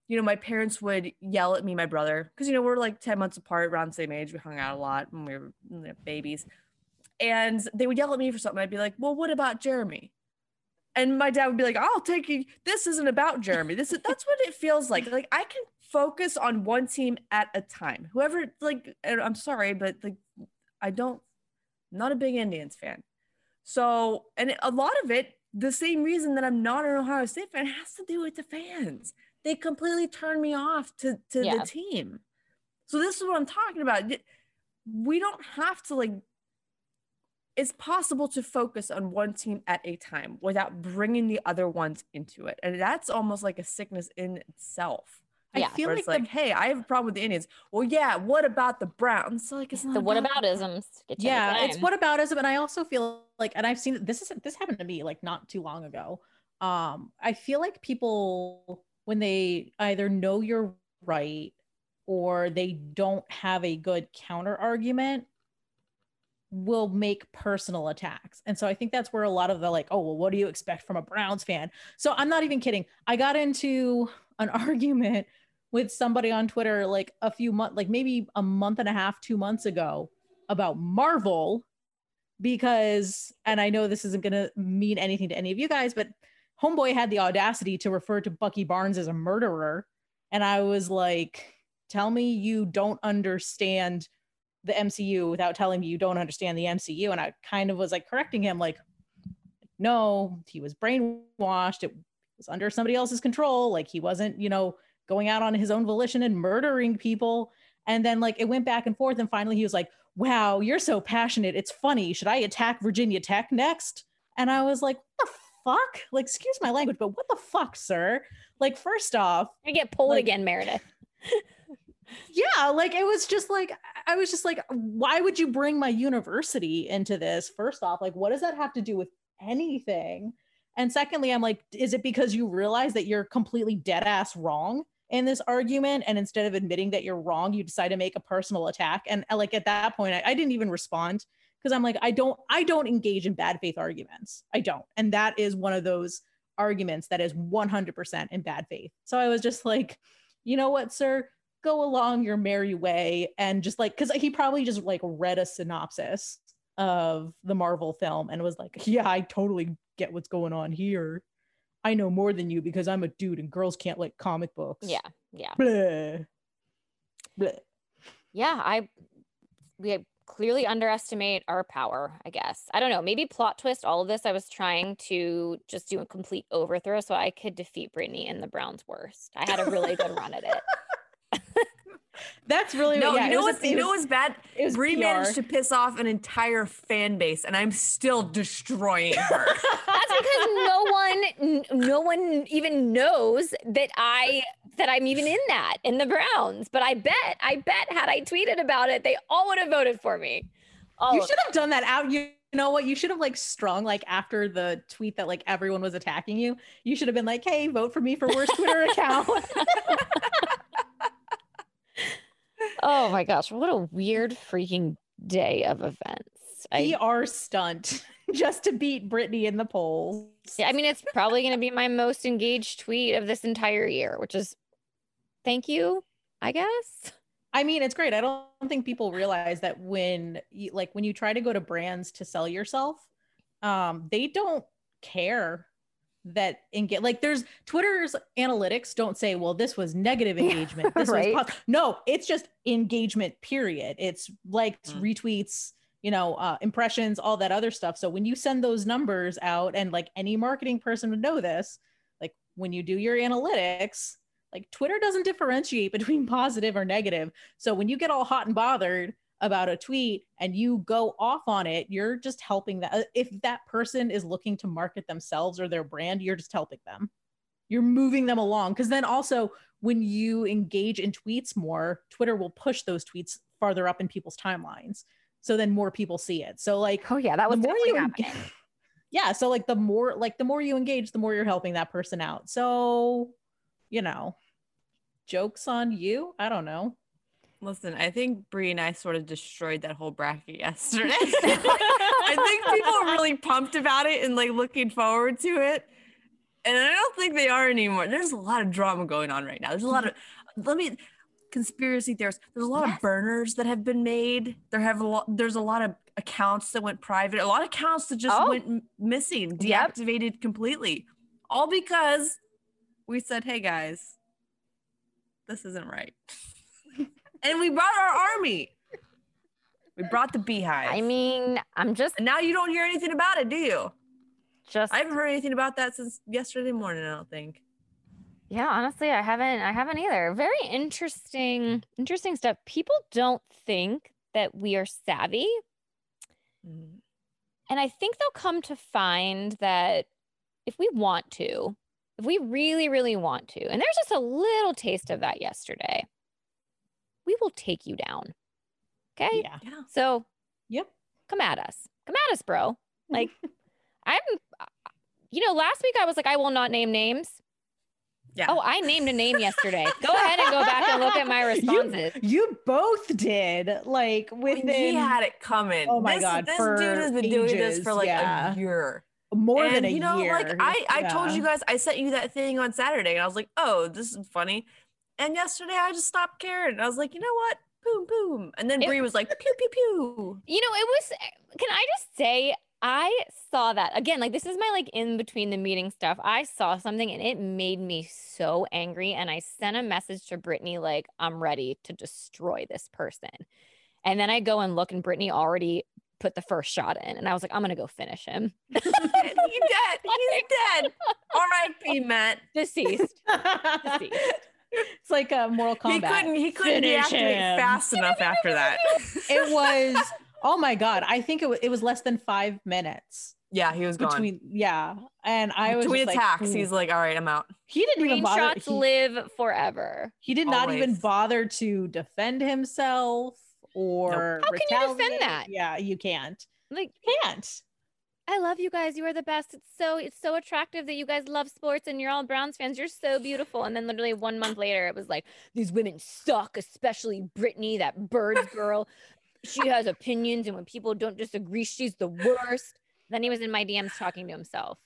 you know, my parents would yell at me, my brother, because you know we're like ten months apart, around the same age. We hung out a lot when we were you know, babies, and they would yell at me for something. I'd be like, "Well, what about Jeremy?" And my dad would be like, "I'll take you. This isn't about Jeremy. This is that's what it feels like. Like I can focus on one team at a time. Whoever like, I'm sorry, but like, I don't. I'm not a big Indians fan. So, and a lot of it, the same reason that I'm not an Ohio State fan, has to do with the fans. They completely turn me off to to Yeah. the team. So this is what I'm talking about. We don't have to like it's possible to focus on one team at a time without bringing the other ones into it. And that's almost like a sickness in itself. Yeah. I feel like it's like, the, hey, I have a problem with the Indians. Well, yeah, what about the Browns? So like it's not the what about aboutisms get you every yeah, it's time. what aboutism, and I also feel like, and I've seen this is this happened to me like not too long ago. Um, I feel like people when they either know you're right or they don't have a good counter argument will make personal attacks. And so I think that's where a lot of the like, oh, well, what do you expect from a Browns fan? So I'm not even kidding. I got into an argument with somebody on Twitter like a few months, like maybe a month and a half, two months ago about Marvel because, and I know this isn't going to mean anything to any of you guys, but Homeboy had the audacity to refer to Bucky Barnes as a murderer. And I was like, tell me you don't understand the MCU without telling me you don't understand the MCU. And I kind of was like correcting him, like, no, he was brainwashed. It was under somebody else's control. Like he wasn't, you know, going out on his own volition and murdering people. And then like it went back and forth. And finally he was like, wow, you're so passionate. It's funny. Should I attack Virginia Tech next? And I was like, what the fuck? Like, excuse my language, but what the fuck, sir? Like, first off, I get pulled like- again, Meredith. yeah like it was just like i was just like why would you bring my university into this first off? Like what does that have to do with anything? And secondly i'm like is it because you realize that you're completely dead ass wrong in this argument and instead of admitting that you're wrong you decide to make a personal attack? And uh, like at that point i, I didn't even respond because i'm like i don't i don't engage in bad faith arguments. I don't. And that is one of those arguments that is 100% in bad faith. So i was just like you know what sir go along your merry way and just like because he probably just like read a synopsis of the marvel film and was like yeah i totally get what's going on here I know more than you because I'm a dude and girls can't like comic books. Yeah, yeah, Blah. Blah. yeah. I we clearly underestimate our power. I guess I don't know. Maybe plot twist. All of this. I was trying to just do a complete overthrow so I could defeat Brittany in the Browns' worst. I had a really good run at it. That's really No, yeah, you know was a- what's you know what's bad? it Bree PR. managed to piss off an entire fan base, and I'm still destroying her. That's because no one, n- no one even knows that I that I'm even in that in the Browns. But I bet, I bet, had I tweeted about it, they all would have voted for me. All you should have done that out. You know what? You should have like strung like after the tweet that like everyone was attacking you. You should have been like, "Hey, vote for me for worst Twitter account." Oh my gosh, what a weird freaking day of events. I, PR stunt just to beat Brittany in the polls. yeah, I mean, it's probably going to be my most engaged tweet of this entire year, which is thank you, I guess. I mean, it's great. I don't think people realize that when you like when you try to go to brands to sell yourself, um, they don't care that engage like there's Twitter's analytics don't say, well, this was negative engagement. This right. was pos-" no, it's just engagement, period. It's likes, Mm. retweets, you know, uh, impressions, all that other stuff. So when you send those numbers out, and like any marketing person would know this, like when you do your analytics, like Twitter doesn't differentiate between positive or negative. So when you get all hot and bothered about a tweet and you go off on it, you're just helping that. uh, If that person is looking to market themselves or their brand, you're just helping them. You're moving them along. Because then also, when you engage in tweets more, Twitter will push those tweets farther up in people's timelines. So then more people see it. So, like, Oh yeah, that was more you yeah so like the more like the more you engage the more you're helping that person out so you know jokes on you i don't know Listen, I think Bree and I sort of destroyed that whole bracket yesterday. I think people are really pumped about it and like looking forward to it. And I don't think they are anymore. There's a lot of drama going on right now. There's a lot of let me conspiracy theorists. There's a lot Yes. of burners that have been made. There have a lot there's a lot of accounts that went private, a lot of accounts that just Oh. went missing, Yep. deactivated completely. All because we said, "Hey guys, this isn't right." And we brought our army. We brought the beehive. I mean, I'm just and now you don't hear anything about it, do you? just I haven't heard anything about that since yesterday morning. I don't think. Yeah, honestly, I haven't I haven't either. Very interesting interesting stuff. People don't think that we are savvy, mm-hmm. and I think they'll come to find that if we want to, if we really really want to. And there's just a little taste of that yesterday. We will take you down. Okay? yeah Yeah. So, yep come at us. Come at us, bro. Like I'm you know, last week I was like I will not name names. Yeah. Oh, I named a name yesterday. Go ahead and go back and look at my You- responses. you both did like I mean, within he had it coming. Oh my this, God, This for dude has been doing this for like yeah. a year. more and than a year. you know, year like I, I told you guys, I sent you that thing on Saturday, and I was like, oh, this is funny. And yesterday, I just stopped caring. I was like, you know what? Boom, boom. And then Bree was like, pew, pew, pew. You know, it was can I just say I saw that again, like this is my like in between the meeting stuff. I saw something and it made me so angry. And I sent a message to Brittany, like, I'm ready to destroy this person. And then I go and look, and Brittany already put the first shot in. And I was like, I'm gonna go finish him. He's dead. He's dead. R.I.P. Matt. Deceased. Deceased. It's like a Mortal Kombat He couldn't. He couldn't Finish deactivate him. fast enough after that. it was oh my god i think it was, it was less than five minutes yeah, he was gone. between yeah and i was Between just attacks, like, he's like, all right, I'm out. he didn't even bother Screenshots he, live forever. he did not even bother to defend himself or How can you defend that? yeah you can't Like, you can't I love you guys. You are the best. It's so it's so attractive that you guys love sports and you're all Browns fans. You're so beautiful. And then literally one month later, it was like these women suck, especially Brittany, that birds girl. She has opinions, and when people don't disagree, she's the worst. Then he was in my DMs talking to himself.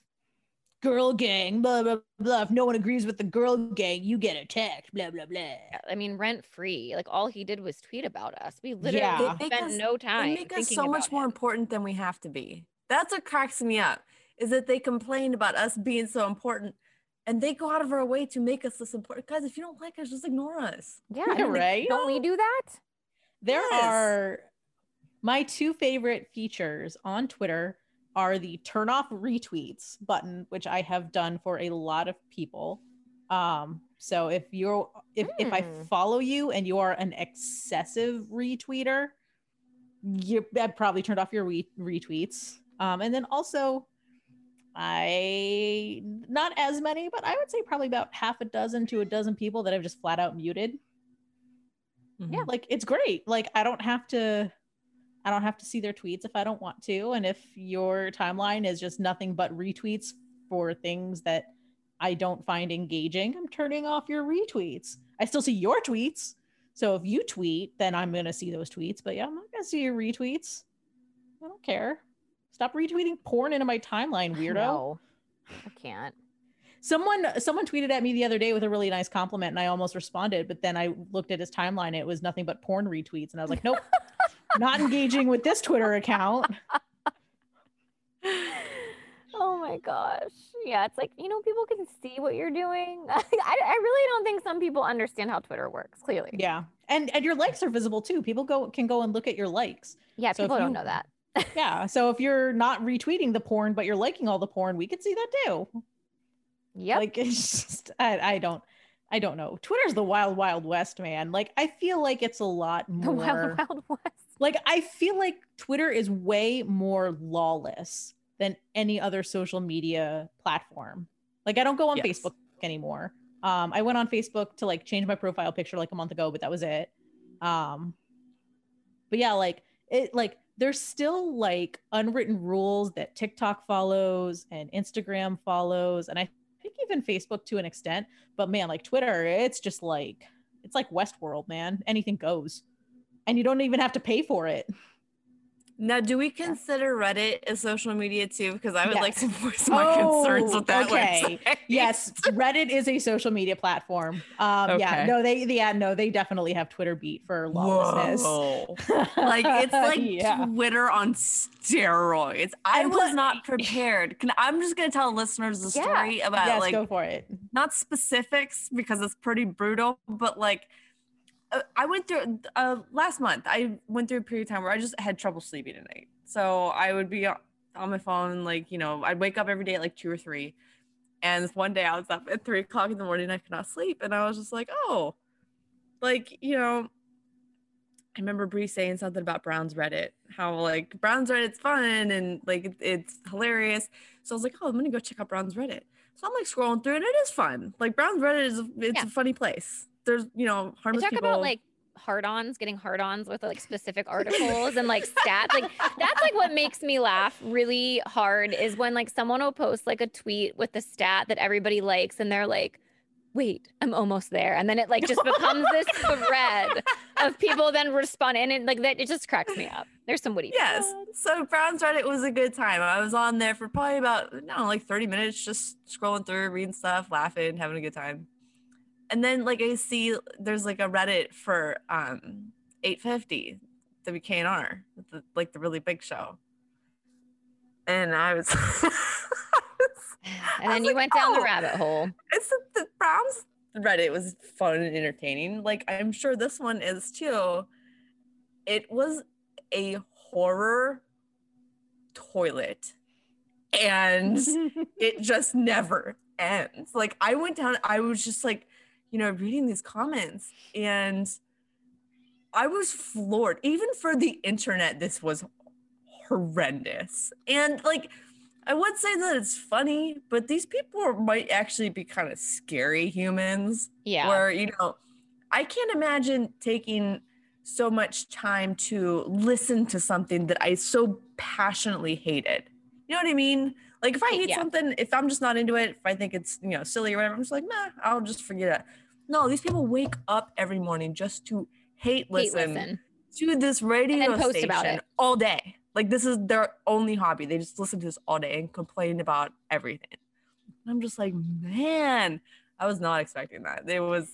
girl gang blah blah blah if no one agrees with the girl gang you get attacked blah blah blah I mean, rent free. Like all he did was tweet about us. We literally Yeah. Spent us- no time. They make us so much more him. important than we have to be. That's what cracks me up. Is that they complain about us being so important, and they go out of our way to make us listen. Guys, if you don't like us, just ignore us. Yeah, Yeah, I mean, like, right? Don't we do that? There Yes. are my two favorite features on Twitter are the turn off retweets button, which I have done for a lot of people. Um, so if you're if if I Hmm. follow you and you are an excessive retweeter, you I've probably turned off your re- retweets. Um, and then also I not as many, but I would say probably about half a dozen to a dozen people that I've just flat out muted. Yeah. like it's great. Like i don't have to i don't have to see their tweets if i don't want to. And if your timeline is just nothing but retweets for things that i don't find engaging i'm turning off your retweets. I still see your tweets. So if you tweet then i'm going to see those tweets. But yeah i'm not going to see your retweets. I don't care stop retweeting porn into my timeline weirdo No, I can't. Someone someone tweeted at me the other day with a really nice compliment and I almost responded, but then I looked at his timeline. It was nothing but porn retweets. And I was like, nope, not engaging with this Twitter account. Oh my gosh. Yeah, it's like, you know, people can see what you're doing. I, I really don't think some people understand how Twitter works, clearly. Yeah. And and your likes are visible too. People go can go and look at your likes. Yeah, So people don't know that. Yeah. So if you're not retweeting the porn, but you're liking all the porn, we can see that too. Yeah. Like it's just I, I don't I don't know. Twitter's the wild, wild west, man. Like I feel like it's a lot more. the Wild Wild West. like I feel like Twitter is way more lawless than any other social media platform. Like I don't go on Yes. Facebook anymore. Um, I went on Facebook to like change my profile picture like a month ago, but that was it. Um, but yeah, like it like there's still like unwritten rules that TikTok follows and Instagram follows, and I think even Facebook to an extent. But man, like Twitter, it's just like it's like Westworld, man. Anything goes, and you don't even have to pay for it. Now, do we consider Reddit a social media too? Because I would like Yes. to voice my concerns Oh, with that okay. website. Yes, Reddit is a social media platform. Um, Yeah, no, they yeah no, they definitely have Twitter beat for lawlessness. Whoa. like it's like yeah. Twitter on steroids. I And was plus- not prepared. Can I'm just gonna tell listeners the Yeah. story about yes, like go for it. not specifics because it's pretty brutal, but like I went through uh, last month. I went through a period of time where I just had trouble sleeping at night. So I would be on on my phone, like you know, I'd wake up every day at like two or three. And this one day I was up at three o'clock in the morning. I could not sleep, and I was just like, oh, like you know. I remember Bree saying something about Brown's Reddit, how like Brown's Reddit's fun and like it's hilarious. So I was like, oh, I'm gonna go check out Brown's Reddit. So I'm like scrolling through and it is fun. Like Brown's Reddit is it's Yeah. a funny place. There's you know harmless talk people. about like hard-ons, getting hard-ons with like specific articles and like stats. Like that's like what makes me laugh really hard is when like someone will post like a tweet with the stat that everybody likes and they're like, wait, I'm almost there. And then it like just becomes this thread of people then responding and it like that it just cracks me up. There's some witty. yes. threads. So Brown's Reddit was a good time. I was on there for probably about no like 30 minutes, just scrolling through, reading stuff, laughing, having a good time. And then like I see there's like a Reddit for um 850 WKNR, the, like the really big show. And I was And then was you like, went down the "Oh." rabbit hole. it's the, the Browns Reddit was fun and entertaining. Like I'm sure this one is too. It was a horror toilet, and it just never ends. Like I went down, I was just like, you know, reading these comments, and I was floored. Even for the internet, this was horrendous. And like, I would say that it's funny, but these people might actually be kind of scary humans. Yeah. Where, you know, I can't imagine taking so much time to listen to something that I so passionately hated. You know what I mean? Like if I hate yeah. something, if I'm just not into it, if I think it's, you know, silly or whatever, I'm just like, nah, I'll just forget it. No, these people wake up every morning just to hate Hate listen, listen. to this radio station all day. Like this is their only hobby. They just listen to this all day and complain about everything. And I'm just like, man, I was not expecting that. It was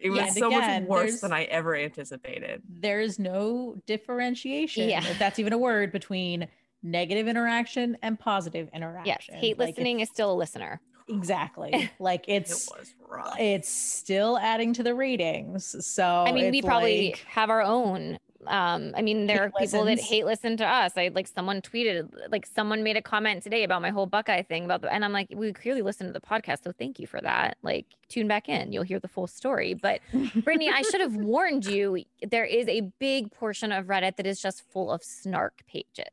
it was Yeah, so again, much worse than I ever anticipated. There's no differentiation, Yeah. if that's even a word, between negative interaction and positive interaction. Yes. interaction. Hate Like, listening is still a listener. exactly. Like It it's was rough. it's still adding to the ratings. So I mean, we probably like- have our own. Um, I mean, there are Hate people that hate listen to us. I like someone tweeted, like someone made a comment today about my whole Buckeye thing about the, and I'm like, we clearly listen to the podcast, so thank you for that. Like, tune back in, you'll hear the full story. But Brittany, I should have warned you. There is a big portion of Reddit that is just full of snark pages.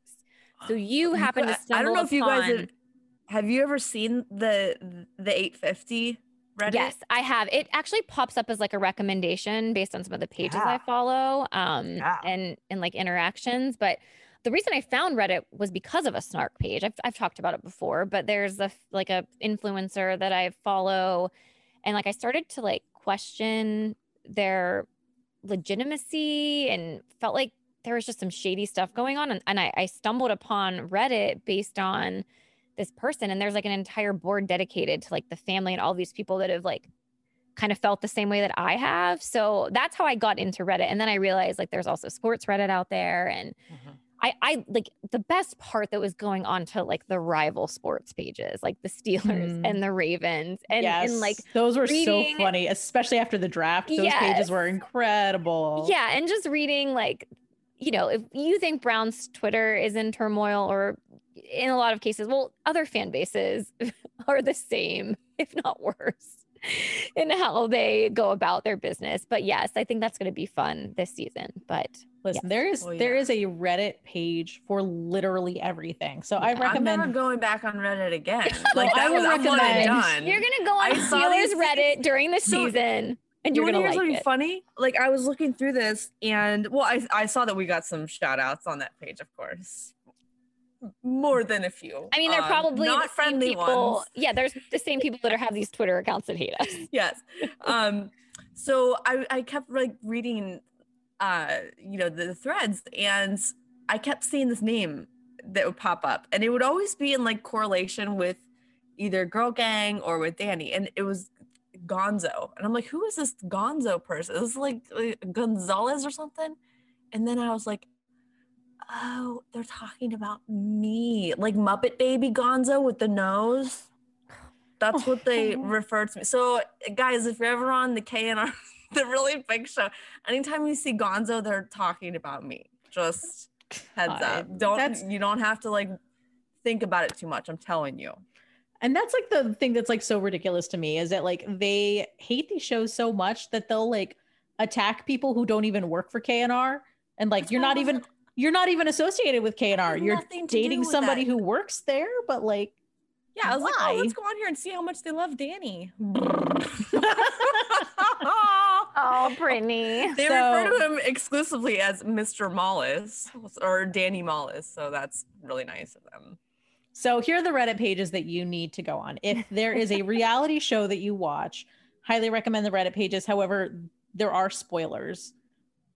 So you happen to I- don't know if you guys have, have you ever seen the the 850 Reddit? Yes, I have. It actually pops up as like a recommendation based on some of the pages I follow um Yeah. and and like interactions, but the reason I found Reddit was because of a snark page. I've I've talked about it before, but there's a like a influencer that I follow and like I started to like question their legitimacy and felt like there was just some shady stuff going on and, and I, I stumbled upon Reddit based on this person and there's like an entire board dedicated to like the family and all these people that have like kind of felt the same way that I have. So that's how I got into Reddit. And then I realized like there's also sports Reddit out there. And Mhm. I, I like the best part that was going on to like the rival sports pages, like the Steelers Hmm. and the Ravens. And, yes, and like, those were reading- so funny, especially after the draft. Those Yes. pages were incredible. yeah. And just reading like, you know, if you think Brown's Twitter is in turmoil or in a lot of cases, well, other fan bases are the same, if not worse, in how they go about their business. But yes, I think that's going to be fun this season. But Listen, there is Oh, yeah. is a Reddit page for literally everything. So I Yeah. I'm I'm recommend going back on Reddit again. Like I that will was I'm recommend- done. you're going to go on I saw these Steelers Reddit during the So- season and You wanna hear like something it. funny? Like I was looking through this and well, I I saw that we got some shout outs on that page, of course. More than a few. I mean, they're um, probably not the same friendly people. ones. Yeah, there's the same people that are, have these Twitter accounts that hate us. yes. Um, so I, I kept like reading, uh, you know, the, the threads, and I kept seeing this name that would pop up, and it would always be in like correlation with either Girl Gang or with Danny, and it was Gonzo, and I'm like, who is this Gonzo person? This is like, like Gonzalez or something, and then I was like. Oh, they're talking about me, like Muppet Baby Gonzo with the nose. That's what they refer to me. So, guys, if you're ever on the KNR, the really big show, anytime you see Gonzo, they're talking about me. Just heads God, up. Don't that's- you don't have to like think about it too much. I'm telling you. And that's like the thing that's like so ridiculous to me is that like they hate these shows so much that they'll like attack people who don't even work for KNR and like That's you're not even you're not even associated with KNR. You're nothing to do dating somebody that. who works there, but like Yeah, I was like, oh, let's go on here and see how much they love Danny. Oh, Brittany. They refer to him exclusively as Mr. Mollis or Danny Mollis, so that's really nice of them. So here are the Reddit pages that you need to go on. If there is a reality show that you watch, highly recommend the Reddit pages. However, there are spoilers.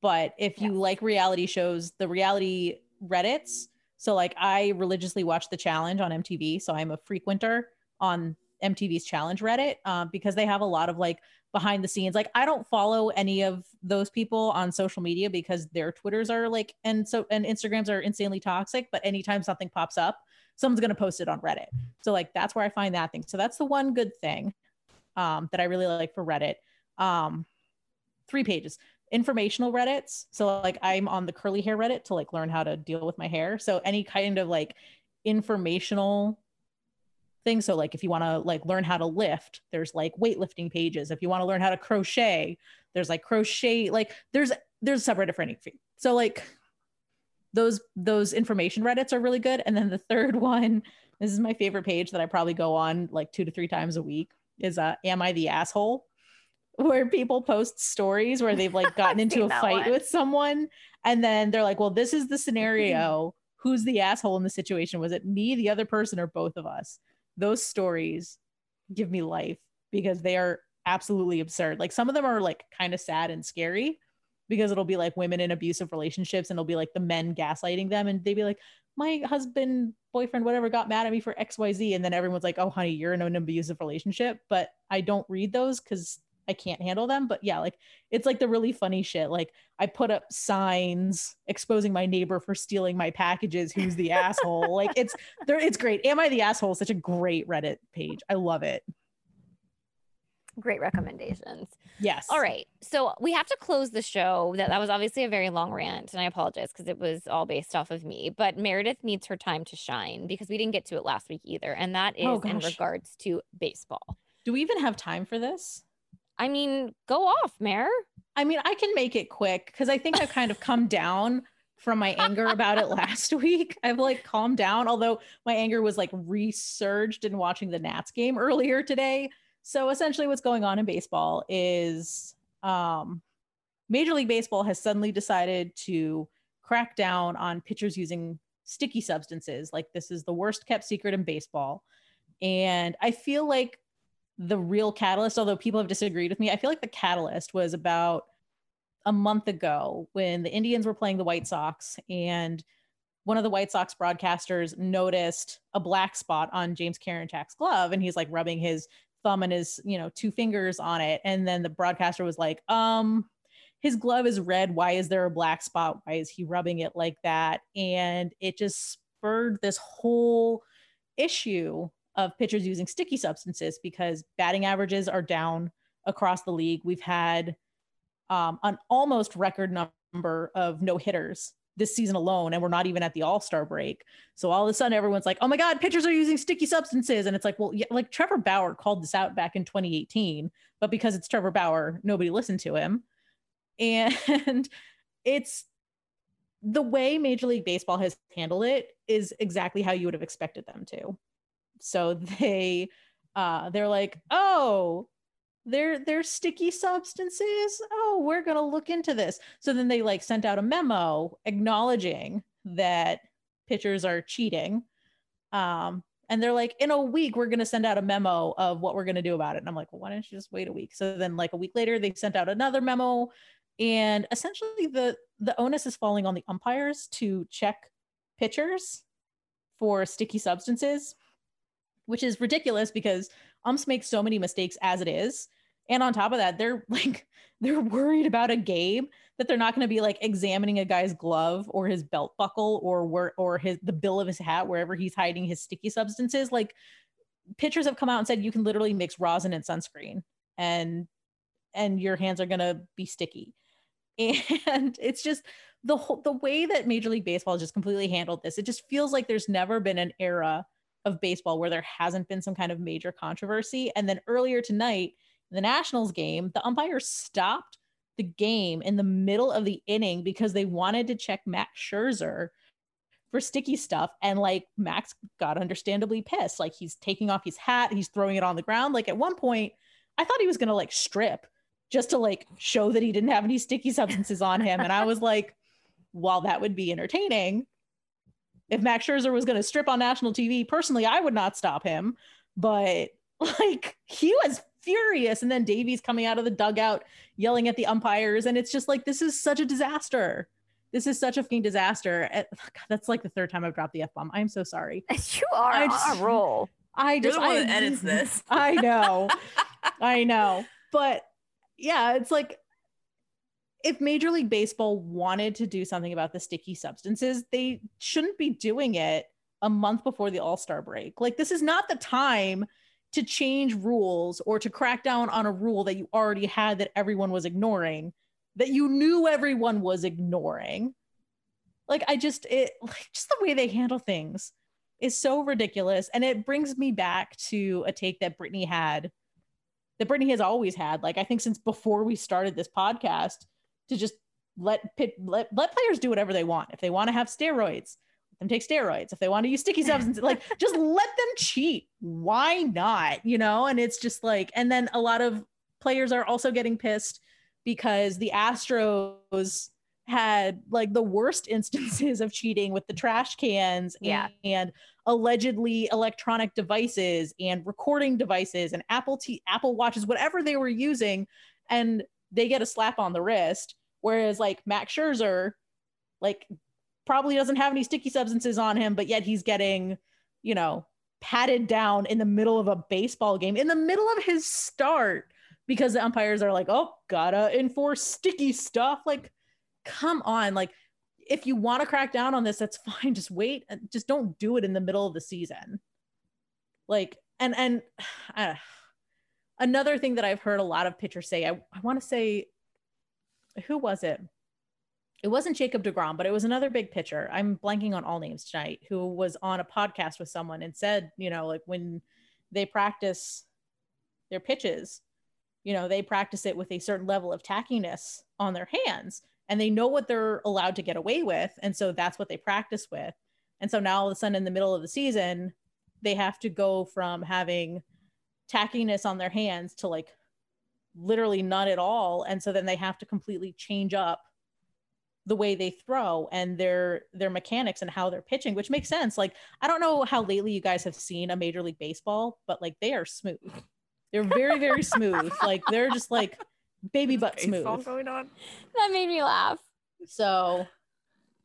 But if you Yes. like reality shows, the reality Reddits, so like I religiously watch the challenge on MTV, so I'm a frequenter on MTV's challenge Reddit uh, because they have a lot of like behind the scenes. Like I don't follow any of those people on social media because their Twitters are like and so and Instagrams are insanely toxic. But anytime something pops up, someone's going to post it on Reddit. So like that's where I find that thing. So that's the one good thing um, that I really like for Reddit. Um, three pages informational Reddits. So like I'm on the curly hair Reddit to like learn how to deal with my hair. So any kind of like informational thing. So like if you want to like learn how to lift, there's like weightlifting pages. If you want to learn how to crochet, there's like crochet. Like there's there's subreddit for anything. So like those those information reddits are really good. And then the third one this is my favorite page that i probably go on like two to three times a week is uh am i the asshole? Where people post stories where they've like gotten into a fight one. with someone. And then they're like well this is the scenario. Who's the asshole in the situation? Was it me the other person or both of us? Those stories give me life because they are absolutely absurd. Like some of them are like kind of sad and scary because it'll be like women in abusive relationships and it'll be like the men gaslighting them and they'd be like my husband boyfriend whatever got mad at me for xyz and then everyone's like oh honey you're in an abusive relationship but i don't read those because I can't handle them. But yeah, like it's like the really funny shit. Like I put up signs exposing my neighbor for stealing my packages. Who's the asshole? Like it's there. It's great. Am I the asshole? Such a great Reddit page. I love it. Great recommendations. Yes. All right. So we have to close the show. That that was obviously a very long rant, and I apologize because it was all based off of me. But Meredith needs her time to shine because we didn't get to it last week either, and that oh, is Oh, in regards to baseball. Do we even have time for this? I mean, go off, Mare. I mean, I can make it quick because I think I've kind of come down from my anger about it last week. I've like calmed down, although my anger was like resurged in watching the Nats game earlier today. So essentially, what's going on in baseball is um, Major League Baseball has suddenly decided to crack down on pitchers using sticky substances. Like, this is the worst kept secret in baseball. And I feel like the real catalyst, although people have disagreed with me, I feel like the catalyst was about a month ago when the Indians were playing the White Sox and one of the White Sox broadcasters noticed a black spot on James Karinchak's glove and he's like rubbing his thumb and his, you know, two fingers on it and then the broadcaster was like, "Um his glove is red. Why is there a black spot? Why is he rubbing it like that?" And it just spurred this whole issue of pitchers using sticky substances because batting averages are down across the league. We've had um, an almost record number of no hitters this season alone, and we're not even at the All Star break. So all of a sudden, everyone's like, "Oh my God, pitchers are using sticky substances," and it's like, well, yeah, like Trevor Bauer called this out back in 2018, but because it's Trevor Bauer, nobody listened to him, and it's the way Major League Baseball has handled it is exactly how you would have expected them to. So they uh they're like, "Oh, they're they're sticky substances. Oh, we're going to look into this." So then they like sent out a memo acknowledging that pitchers are cheating. Um and they're like, in a week, we're going to send out a memo of what we're going to do about it. And I'm like, well, why don't you just wait a week? So then, like a week later, they sent out another memo, and essentially the the onus is falling on the umpires to check pitchers for sticky substances, which is ridiculous because umps make so many mistakes as it is. And on top of that, they're like they're worried about a game that they're not going to be like examining a guy's glove or his belt buckle or where or his the bill of his hat wherever he's hiding his sticky substances. Like pitchers have come out and said you can literally mix rosin and sunscreen and and your hands are going to be sticky. And it's just the whole the way that Major League Baseball just completely handled this. It just feels like there's never been an era of baseball where there hasn't been some kind of major controversy. And then earlier tonight, the Nationals game, the umpire stopped the game in the middle of the inning because they wanted to check Max Scherzer for sticky stuff. And like Max got understandably pissed. Like he's taking off his hat, he's throwing it on the ground. Like at one point, I thought he was gonna like strip just to like show that he didn't have any sticky substances on him. And I was like, while that would be entertaining, if Max Scherzer was going to strip on national TV, personally, I would not stop him. But like, he was furious. And then Davey's coming out of the dugout yelling at the umpires. And it's just like, this is such a disaster. This is such a fucking disaster. Eh, God, that's like the third time I've dropped the F bomb. I'm so sorry. You are I on just- a roll. I You're just, the one I, that edits this. I know. I know. But yeah, it's like if Major League Baseball wanted to do something about the sticky substances, they shouldn't be doing it a month before the All Star break. Like, this is not the time to change rules or to crack down on a rule that you already had that everyone was ignoring, that you knew everyone was ignoring. Like, I just, it, like, just the way they handle things is so ridiculous. And it brings me back to a take that Brittany had that Brittany has always had, like I think since before we started this podcast, to just let pit, let let players do whatever they want. If they want to have steroids, let them take steroids. If they want to use sticky substances, like just let them cheat. Why not? You know, and it's just like, and then a lot of players are also getting pissed because the Astros had like the worst instances of cheating with the trash cans Yeah. and allegedly electronic devices and recording devices and Apple T Apple watches, whatever they were using, and they get a slap on the wrist. Whereas like Max Scherzer, like probably doesn't have any sticky substances on him, but yet he's getting, you know, patted down in the middle of a baseball game, in the middle of his start because the umpires are like, oh, gotta enforce sticky stuff. Like, come on. Like, if you want to crack down on this, that's fine. Just wait. Just don't do it in the middle of the season. Like, and and uh, another thing that I've heard a lot of pitchers say, I, I want to say, who was it? It wasn't Jacob DeGrom, but it was another big pitcher. I'm blanking on all names tonight, who was on a podcast with someone and said, you know, like when they practice their pitches, you know, they practice it with a certain level of tackiness on their hands and they know what they're allowed to get away with. And so that's what they practice with. And so now all of a sudden in the middle of the season, they have to go from having tackiness on their hands to like literally none at all. And so then they have to completely change up the way they throw and their their mechanics and how they're pitching, which makes sense. Like I don't know how lately you guys have seen a major league baseball, but like they are smooth. They're very, very smooth. Like they're just like baby butt smooth. going on. That made me laugh. So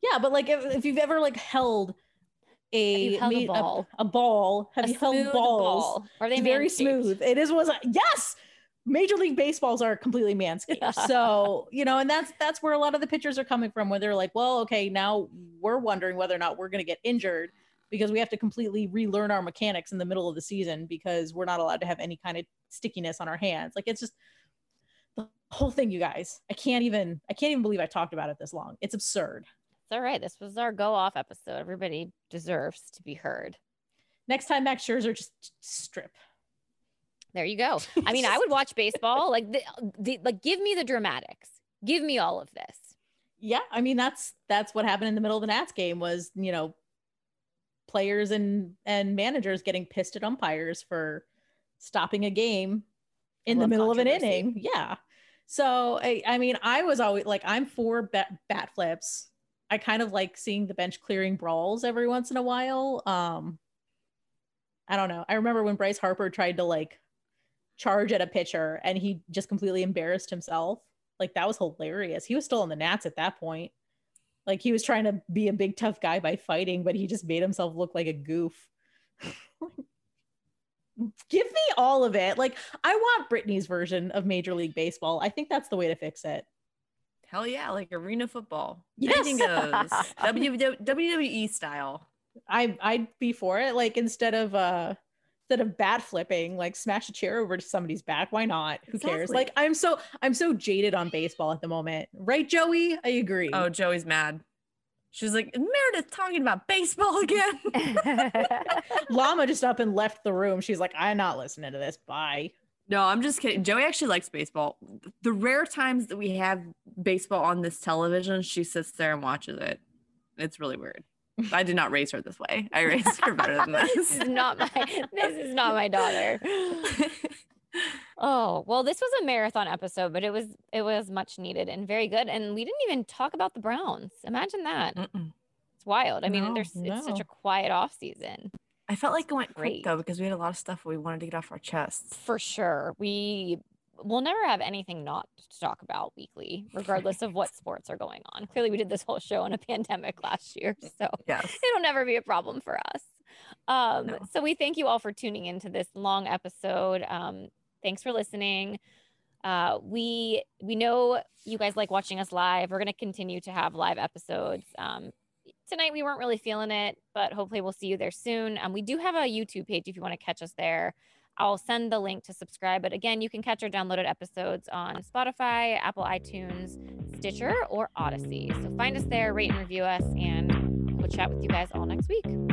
yeah, but like if, if you've ever like held a held a ball? a, ball, have A you held balls? ball. Are they very smooth. It is was yes. Major League Baseballs are completely manscaped. So, you know, and that's that's where a lot of the pitchers are coming from, where they're like, well, okay, now we're wondering whether or not we're gonna get injured because we have to completely relearn our mechanics in the middle of the season because we're not allowed to have any kind of stickiness on our hands. Like it's just the whole thing, you guys. I can't even I can't even believe I talked about it this long. It's absurd. It's all right. This was our go off episode. Everybody deserves to be heard. Next time Max Scherzer just strip. There you go. I mean, I would watch baseball. Like, the, the, like, give me the dramatics. Give me all of this. yeah i mean that's that's what happened in the middle of the nats game was you know players and and managers getting pissed at umpires for stopping a game in the middle of an inning yeah so I, I mean i was always like i'm for bat, bat flips i kind of like seeing the bench clearing brawls every once in a while um i don't know i remember when bryce harper tried to like charge at a pitcher and he just completely embarrassed himself like that was hilarious. He was still in the Nats at that point. Like he was trying to be a big tough guy by fighting, but he just made himself look like a goof. Give me all of it. Like I want Brittany's version of Major League Baseball. I think that's the way to fix it. Hell yeah, like arena football. Yes. Anything goes. WWE style. I I'd be for it. Like instead of uh instead of bat flipping, like smash a chair over to somebody's back. Why not? Who cares? Like I'm so I'm so jaded on baseball at the moment. Right, Joey? I agree. Oh, Joey's mad. She's like, Meredith talking about baseball again. Llama just up and left the room. She's like, I'm not listening to this. Bye. No, I'm just kidding. Joey actually likes baseball. The rare times that we have baseball on this television, she sits there and watches it. It's really weird. I did not raise her this way. I raised her better than this this. is not my this is not my daughter. Oh, well, this was a marathon episode, but it was it was much needed and very good. And we didn't even talk about the Browns. Imagine that. Mm-mm. It's wild. I mean, No, there's it's such a quiet off season. I felt like it went Great. quick though because we had a lot of stuff we wanted to get off our chests. For sure. We will never have anything not to talk about weekly, regardless of what sports are going on. Clearly, we did this whole show in a pandemic last year. So Yes. it'll never be a problem for us. Um, No. So we thank you all for tuning into this long episode. Um, thanks for listening. Uh, we we know you guys like watching us live. We're going to continue to have live episodes. Um, tonight we weren't really feeling it, but hopefully we'll see you there soon. Um, we do have a YouTube page if you want to catch us there. I'll send the link to subscribe. But again, you can catch our downloaded episodes on Spotify, Apple iTunes, Stitcher, or Odyssey. So find us there, rate and review us, and we'll chat with you guys all next week.